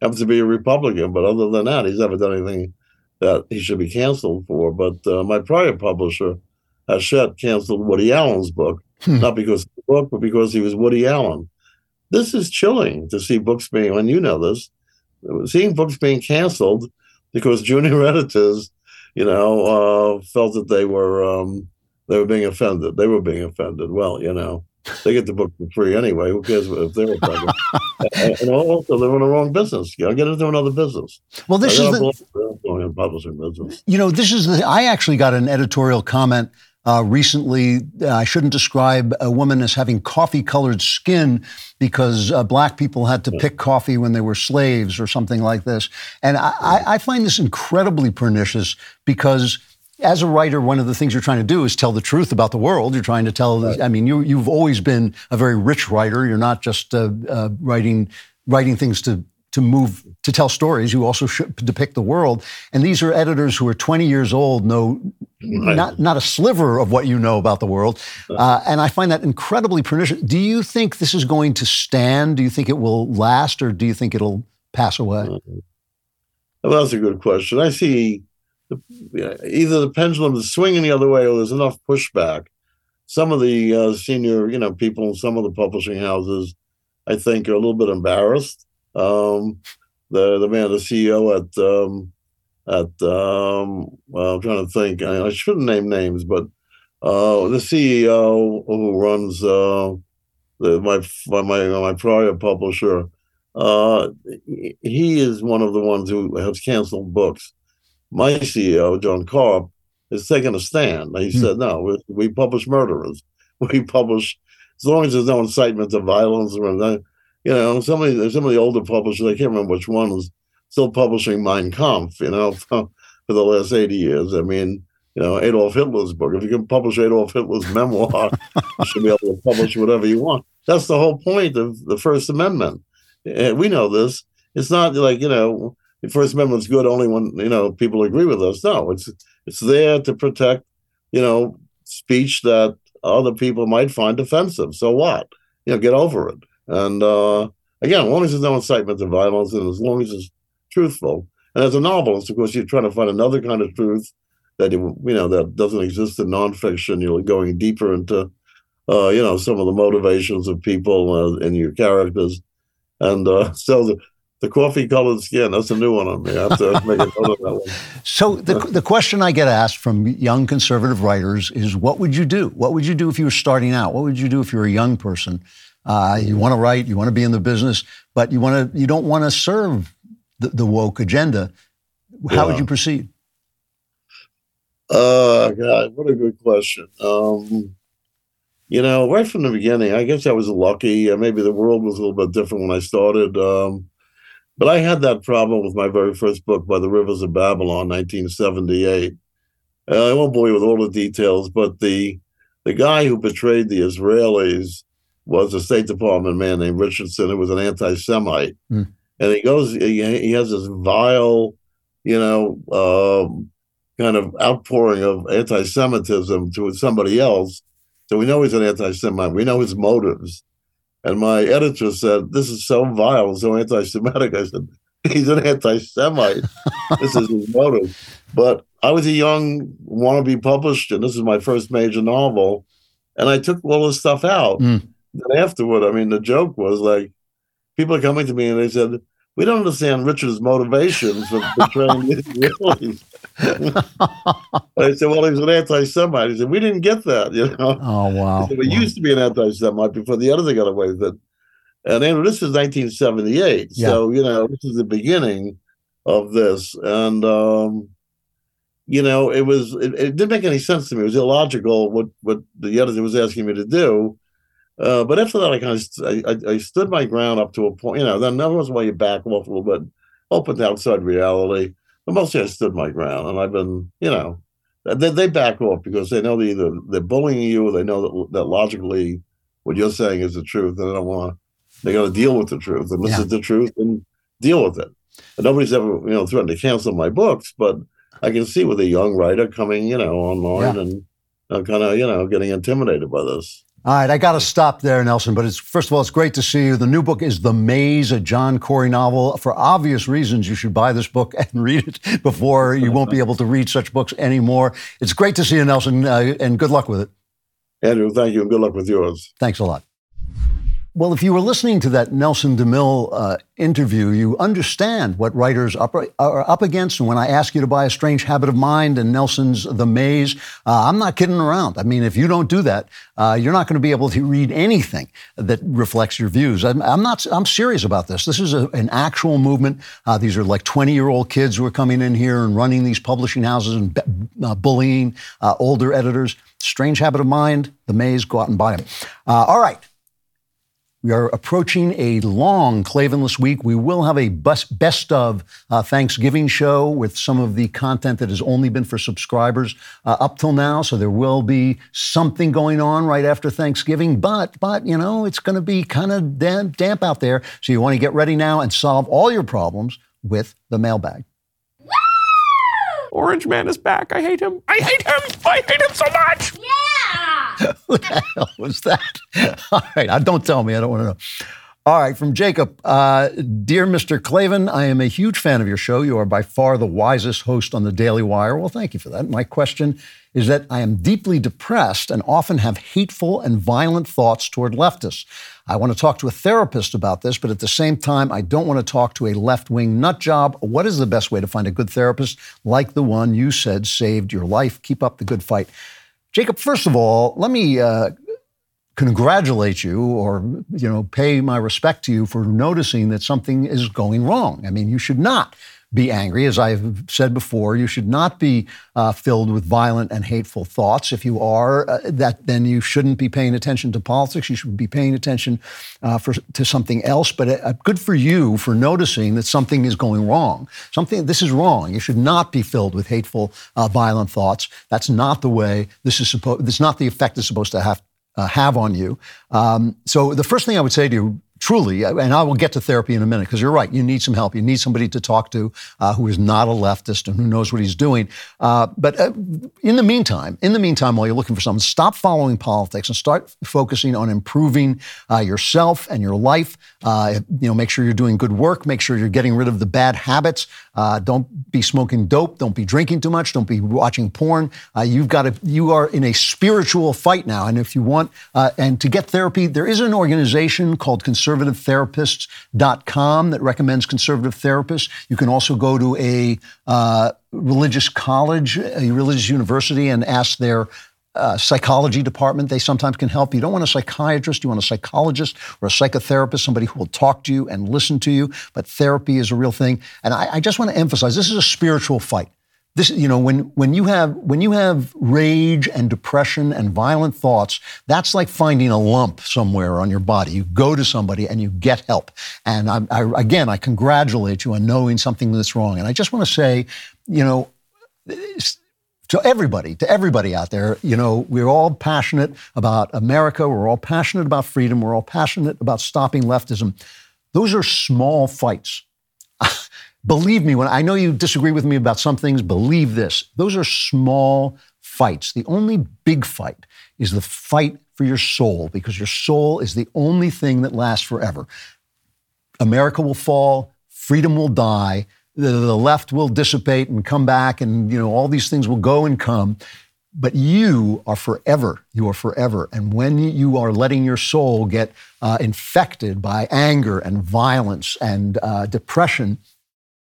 S16: happens to be a Republican, but other than that, he's never done anything that he should be canceled for. But uh, my prior publisher, Hachette, canceled Woody Allen's book, not because of the book, but because he was Woody Allen. This is chilling to see books being, and you know this, seeing books being canceled because junior editors, you know, uh, felt that they were um, they were being offended. They were being offended. Well, you know, they get the book for free anyway. Who cares if they're offended? and, and also, they're in the wrong business. You know, get into another business.
S1: Well, this is the-
S16: belong- belong in publishing business.
S1: You know, this is the. I actually got an editorial comment uh, recently. Uh, I shouldn't describe a woman as having coffee colored skin because uh, black people had to pick coffee when they were slaves or something like this. And I, I, I find this incredibly pernicious because. As a writer, one of the things you're trying to do is tell the truth about the world. You're trying to tell. I mean, you you've always been a very rich writer. You're not just uh, uh, writing writing things to to move to tell stories. You also should depict the world. And these are editors who are 20 years old, know not not a sliver of what you know about the world. Uh, and I find that incredibly pernicious. Do you think this is going to stand? Do you think it will last, or do you think it'll pass away?
S16: Well, that's a good question. I see the, either the pendulum is swinging the other way or there's enough pushback. Some of the uh, senior, you know, people in some of the publishing houses, I think, are a little bit embarrassed. Um, the the man, the CEO at um, at um, well, I'm trying to think. I, I shouldn't name names, but uh, the CEO who runs uh, the, my my my my prior publisher, uh, he- is one of the ones who has canceled books. My CEO, John Karp, has taken a stand. He said, "No, we, we publish murderers. We publish as long as there's no incitement to violence or anything." You know, some of the, some of the older publishers, I can't remember which one, was still publishing Mein Kampf. You know, for, for the last eighty years. I mean, you know, Adolf Hitler's book. If you can publish Adolf Hitler's memoir, you should be able to publish whatever you want. That's the whole point of the First Amendment. Uh, we know this. It's not like you know the First Amendment's good only when you know people agree with us. No, it's it's there to protect you know speech that other people might find offensive. So what? You know, get over it. And uh, again, as long as there's no incitement to violence and as long as it's truthful. And as a novelist, of course, you're trying to find another kind of truth that you you know that doesn't exist in nonfiction. You're going deeper into uh, you know some of the motivations of people uh, and your characters. And uh, so the, the coffee colored skin, that's a new one on me. I have to make a note of that one.
S1: So the, the question I get asked from young conservative writers is, what would you do? What would you do if you were starting out? What would you do if you were a young person? Uh, you want to write, you want to be in the business, but you want to, you don't want to serve the, the woke agenda. How would you proceed?
S16: Uh, God, what a good question. Um, you know, right from the beginning, I guess I was lucky. Uh, maybe the world was a little bit different when I started. Um, but I had that problem with my very first book, By the Rivers of Babylon, 1978. Uh, I won't bore you with all the details, but the the guy who betrayed the Israelis was a State Department man named Richardson, who was an anti-Semite,
S1: Hmm.
S16: and he goes, he, he has this vile, you know, um, kind of outpouring of anti-Semitism to somebody else. So we know he's an anti-Semite. We know his motives. And my editor said, "This is so vile, and so anti-Semitic." I said, "He's an anti-Semite. this is his motive." But I was a young wannabe published, and this is my first major novel, and I took all this stuff out.
S1: Mm.
S16: Then afterward, I mean, the joke was like, people are coming to me and they said, "We don't understand Richard's motivations for betraying the Israelis." I said, "Well, he was an anti-Semite." He said, "We didn't get that, you know."
S1: Oh, wow.
S16: He said, "We used to be an anti-Semite before the editor got away with it." And Andrew, this is 1978,
S1: Yeah.
S16: so you know this is the beginning of this, and um, you know it was it, it didn't make any sense to me. It was illogical what what the editor was asking me to do. Uh, but after that, I kind of I, I, I stood my ground up to a point. You know, then there was why you back off a little bit, open to outside reality. But mostly, I stood my ground, and I've been, you know, they, they back off because they know they either they're bullying you, or they know that, that logically what you're saying is the truth, and they don't want to. They got to deal with the truth, and this
S1: Yeah.
S16: is the truth, and deal with it. And nobody's ever, you know, threatened to cancel my books, but I can see with a young writer coming, you know, online
S1: Yeah.
S16: and uh, kind of, you know, getting intimidated by this.
S1: All right, I got to stop there, Nelson. But it's first of all, it's great to see you. The new book is The Maze, a John Corey novel. For obvious reasons, you should buy this book and read it before you won't be able to read such books anymore. It's great to see you, Nelson, uh, and good luck with it.
S16: Andrew, thank you, and good luck with yours.
S1: Thanks a lot. Well, if you were listening to that Nelson DeMille uh, interview, you understand what writers up, are up against. And when I ask you to buy A Strange Habit of Mind and Nelson's The Maze, uh, I'm not kidding around. I mean, if you don't do that, uh, you're not going to be able to read anything that reflects your views. I'm, I'm not. I'm serious about this. This is a, an actual movement. Uh, these are like 20 year old kids who are coming in here and running these publishing houses and uh, bullying uh, older editors. Strange Habit of Mind, The Maze. Go out and buy them. all right. We are approaching a long Klavanless week. We will have a best, best of uh, Thanksgiving show with some of the content that has only been for subscribers uh, up till now. So there will be something going on right after Thanksgiving, but but you know it's going to be kind of damp, damp out there. So you want to get ready now and solve all your problems with the mailbag.
S18: Orange Man is back. I hate him. I hate him. I hate him so much.
S1: Yeah. Who the hell was that? All right, don't tell me. I don't want to know. All right, from Jacob. Uh, Dear Mr. Klavan, I am a huge fan of your show. You are by far the wisest host on the Daily Wire. Well, thank you for that. My question is that I am deeply depressed and often have hateful and violent thoughts toward leftists. I want to talk to a therapist about this, but at the same time, I don't want to talk to a left wing nut job. What is the best way to find a good therapist like the one you said saved your life? Keep up the good fight. Jacob, first of all, let me uh, congratulate you or you know pay my respect to you for noticing that something is going wrong. I mean, you should not be angry. As I've said before, you should not be uh, filled with violent and hateful thoughts. If you are, uh, that then you shouldn't be paying attention to politics. You should be paying attention uh, for, to something else. But uh, good for you for noticing that something is going wrong. Something this is wrong. You should not be filled with hateful, uh, violent thoughts. That's not the way this is supposed. That's not the effect it's supposed to have uh, have on you. Um, so the first thing I would say to you truly, and I will get to therapy in a minute because you're right. You need some help. You need somebody to talk to uh, who is not a leftist and who knows what he's doing. Uh, but uh, in the meantime, in the meantime, while you're looking for someone, stop following politics and start focusing on improving uh, yourself and your life. Uh, you know, make sure you're doing good work. Make sure you're getting rid of the bad habits. Uh, don't be smoking dope. Don't be drinking too much. Don't be watching porn. you've got to. You are in a spiritual fight now, and if you want and to get therapy, there is an organization called Conservative conservativetherapists.com that recommends conservative therapists. You can also go to a uh, religious college, a religious university, and ask their uh, psychology department. They sometimes can help. You don't want a psychiatrist, you want a psychologist or a psychotherapist, somebody who will talk to you and listen to you. But therapy is a real thing. And I, I just want to emphasize this is a spiritual fight this you know when when you have when you have rage and depression and violent thoughts that's like finding a lump somewhere on your body you go to somebody and you get help and I, I, again i congratulate you on knowing something that's wrong and i just want to say you know to everybody, to everybody out there, you know, we're all passionate about America. We're all passionate about freedom. We're all passionate about stopping leftism. Those are small fights. Believe me, when I know you disagree with me about some things, believe this. Those are small fights. The only big fight is the fight for your soul, because your soul is the only thing that lasts forever. America will fall, freedom will die, the, the left will dissipate and come back, and you know all these things will go and come. But you are forever. You are forever. And when you are letting your soul get uh, infected by anger and violence and uh, depression,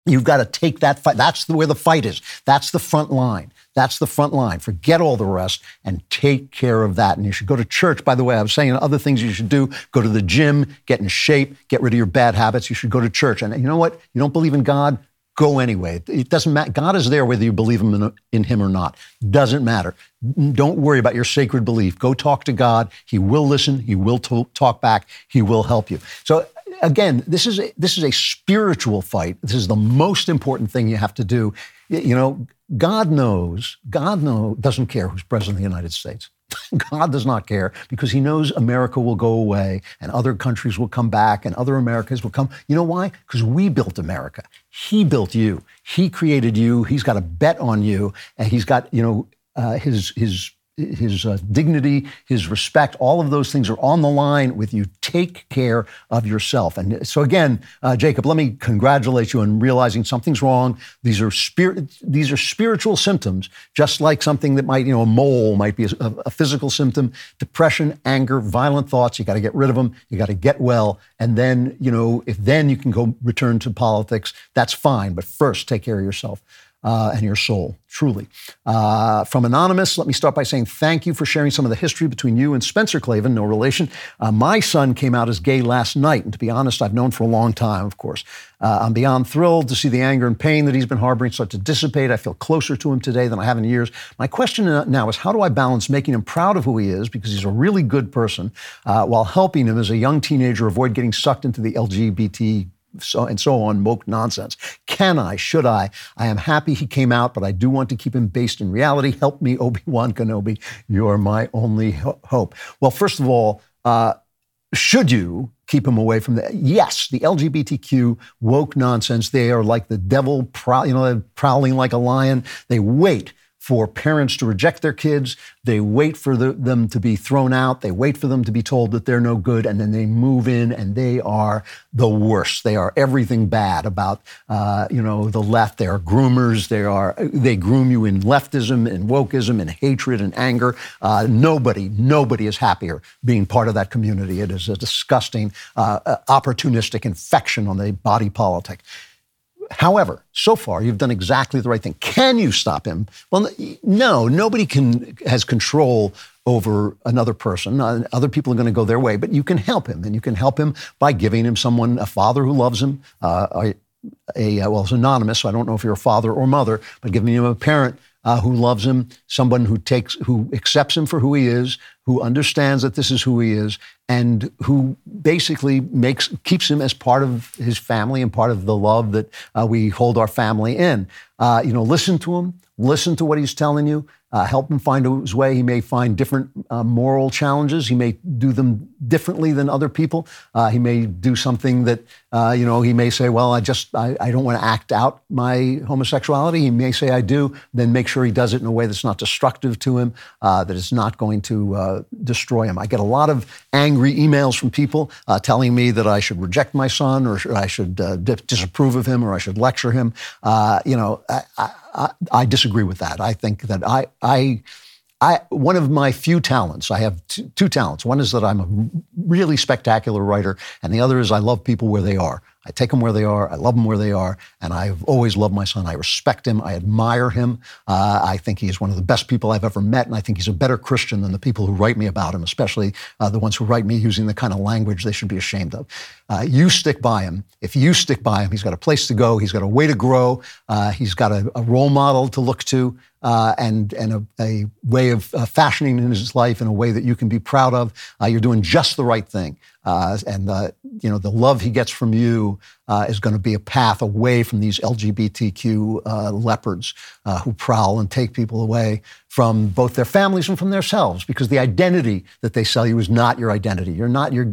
S1: You've got to take that fight. That's the, where the fight is. That's the front line. That's the front line. Forget all the rest and take care of that. And you should go to church. By the way, I was saying other things you should do go to the gym, get in shape, get rid of your bad habits. You should go to church. And you know what? You don't believe in God? Go anyway. It doesn't matter. God is there whether you believe in, in him or not. Doesn't matter. Don't worry about your sacred belief. Go talk to God. He will listen. He will talk back. He will help you. So again, this is a, this is a spiritual fight. This is the most important thing you have to do. You know, God knows. God know doesn't care who's president of the United States. God does not care because he knows America will go away and other countries will come back and other Americas will come. You know why? Because we built America. He built you. He created you. He's got a bet on you, and he's got you know uh, his his his uh, dignity, his respect, all of those things are on the line with you. Take care of yourself. And so again, uh, Jacob, let me congratulate you on realizing something's wrong. These are spirit, these are spiritual symptoms, just like something that might, you know, a mole might be a, a physical symptom. Depression, anger, violent thoughts. You got to get rid of them. You got to get well, and then, you know, if then you can go return to politics, that's fine. But first, take care of yourself uh, and your soul, truly. Uh, from Anonymous, let me start by saying thank you for sharing some of the history between you and Spencer Klavan, no relation. Uh, my son came out as gay last night, and to be honest, I've known for a long time, of course. Uh, I'm beyond thrilled to see the anger and pain that he's been harboring start to dissipate. I feel closer to him today than I have in years. My question now is how do I balance making him proud of who he is, because he's a really good person, uh, while helping him as a young teenager avoid getting sucked into the LGBT so, and so on, woke nonsense. Can I? Should I? I am happy he came out, but I do want to keep him based in reality. Help me, Obi Wan Kenobi. You're my only ho- hope. Well, first of all, uh, should you keep him away from the yes the lgbtq woke nonsense they are like the devil you know prowling like a lion they wait for parents to reject their kids. They wait for the, them to be thrown out. They wait for them to be told that they're no good, and then they move in, and they are the worst. They are everything bad about uh, you know the left. They are groomers. They are they groom you in leftism, and wokeism, and hatred and anger. Uh, nobody, nobody is happier being part of that community. It is a disgusting, uh, uh opportunistic infection on the body politic. However, so far you've done exactly the right thing. Can you stop him? Well, no. Nobody can has control over another person. Uh, other people are going to go their way, but you can help him, and you can help him by giving him someone, a father who loves him, uh, a, a, well, it's anonymous, so I don't know if you're a father or mother, but giving him a parent uh, who loves him, someone who takes, who accepts him for who he is, who understands that this is who he is, and who basically makes keeps him as part of his family and part of the love that uh, we hold our family in. Uh, you know, listen to him, listen to what he's telling you, uh, help him find his way. He may find different uh, moral challenges. He may do them differently than other people. Uh, he may do something that, uh, you know, he may say, well, I just, I, I don't want to act out my homosexuality. He may say, I do. Then make sure he does it in a way that's not destructive to him, uh, that not going to uh, destroy him. I get a lot of angry emails from people telling me that I should reject my son or I should disapprove of him or I should lecture him. you know, I, I, I disagree with that. I think that I, I, I, one of my few talents, I have two, two, talents. One is that I'm a really spectacular writer, and the other is I love people where they are. I take them where they are. I love them where they are. And I've always loved my son. I respect him. I admire him. Uh, I think he is one of the best people I've ever met. And I think he's a better Christian than the people who write me about him, especially uh, the ones who write me using the kind of language they should be ashamed of. Uh, you stick by him. If you stick by him, he's got a place to go. He's got a way to grow. Uh, he's got a, a, role model to look to. Uh, and and a, a way of uh, fashioning in his life in a way that you can be proud of. you're doing just the right thing. Uh, and the, you know the love he gets from you uh, is going to be a path away from these LGBTQ uh, leopards uh, who prowl and take people away from both their families and from themselves because the identity that they sell you is not your identity. You're not your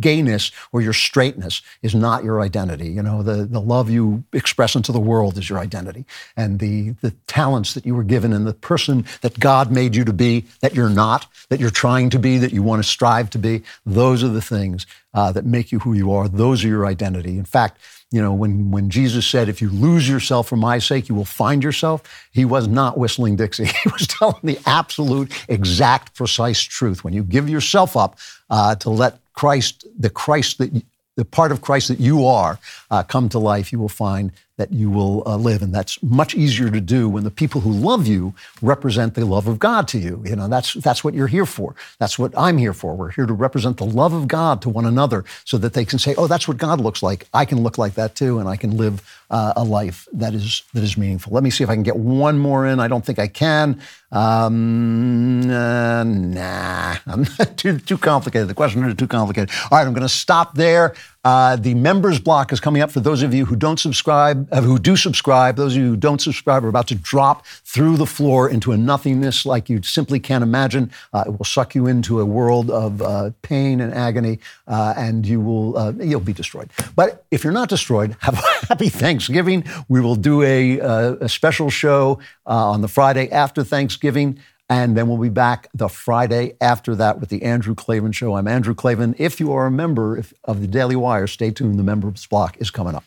S1: gayness or your straightness is not your identity. You know, the, the love you express into the world is your identity. And the, the talents that you were given and the person that God made you to be that you're not, that you're trying to be, that you want to strive to be, those are the things uh, that make you who you are. Those are your identity. In fact, you know, when, when Jesus said, if you lose yourself for my sake, you will find yourself, he was not whistling Dixie. He was telling the absolute, exact, precise truth. When you give yourself up uh, to let Christ, the Christ that, the part of Christ that you are, uh, come to life, you will find that you will uh, live. And that's much easier to do when the people who love you represent the love of God to you. You know, that's, that's what you're here for. That's what I'm here for. We're here to represent the love of God to one another so that they can say, oh, that's what God looks like. I can look like that too, and I can live uh, a life that is, that is meaningful. Let me see if I can get one more in. I don't think I can. Um, uh, nah, I'm too, too complicated. The questions are too complicated. All right, I'm going to stop there. Uh, the members block is coming up for those of you who don't subscribe, uh, who do subscribe. Those of you who don't subscribe are about to drop through the floor into a nothingness like you simply can't imagine. Uh, it will suck you into a world of uh, pain and agony, uh, and you will uh, you'll be destroyed. But if you're not destroyed, have a happy Thanksgiving. We will do a, a special show on the Friday after Thanksgiving. And then we'll be back the Friday after that with the Andrew Klavan Show. I'm Andrew Klavan. If you are a member of the Daily Wire, stay tuned. The members block is coming up.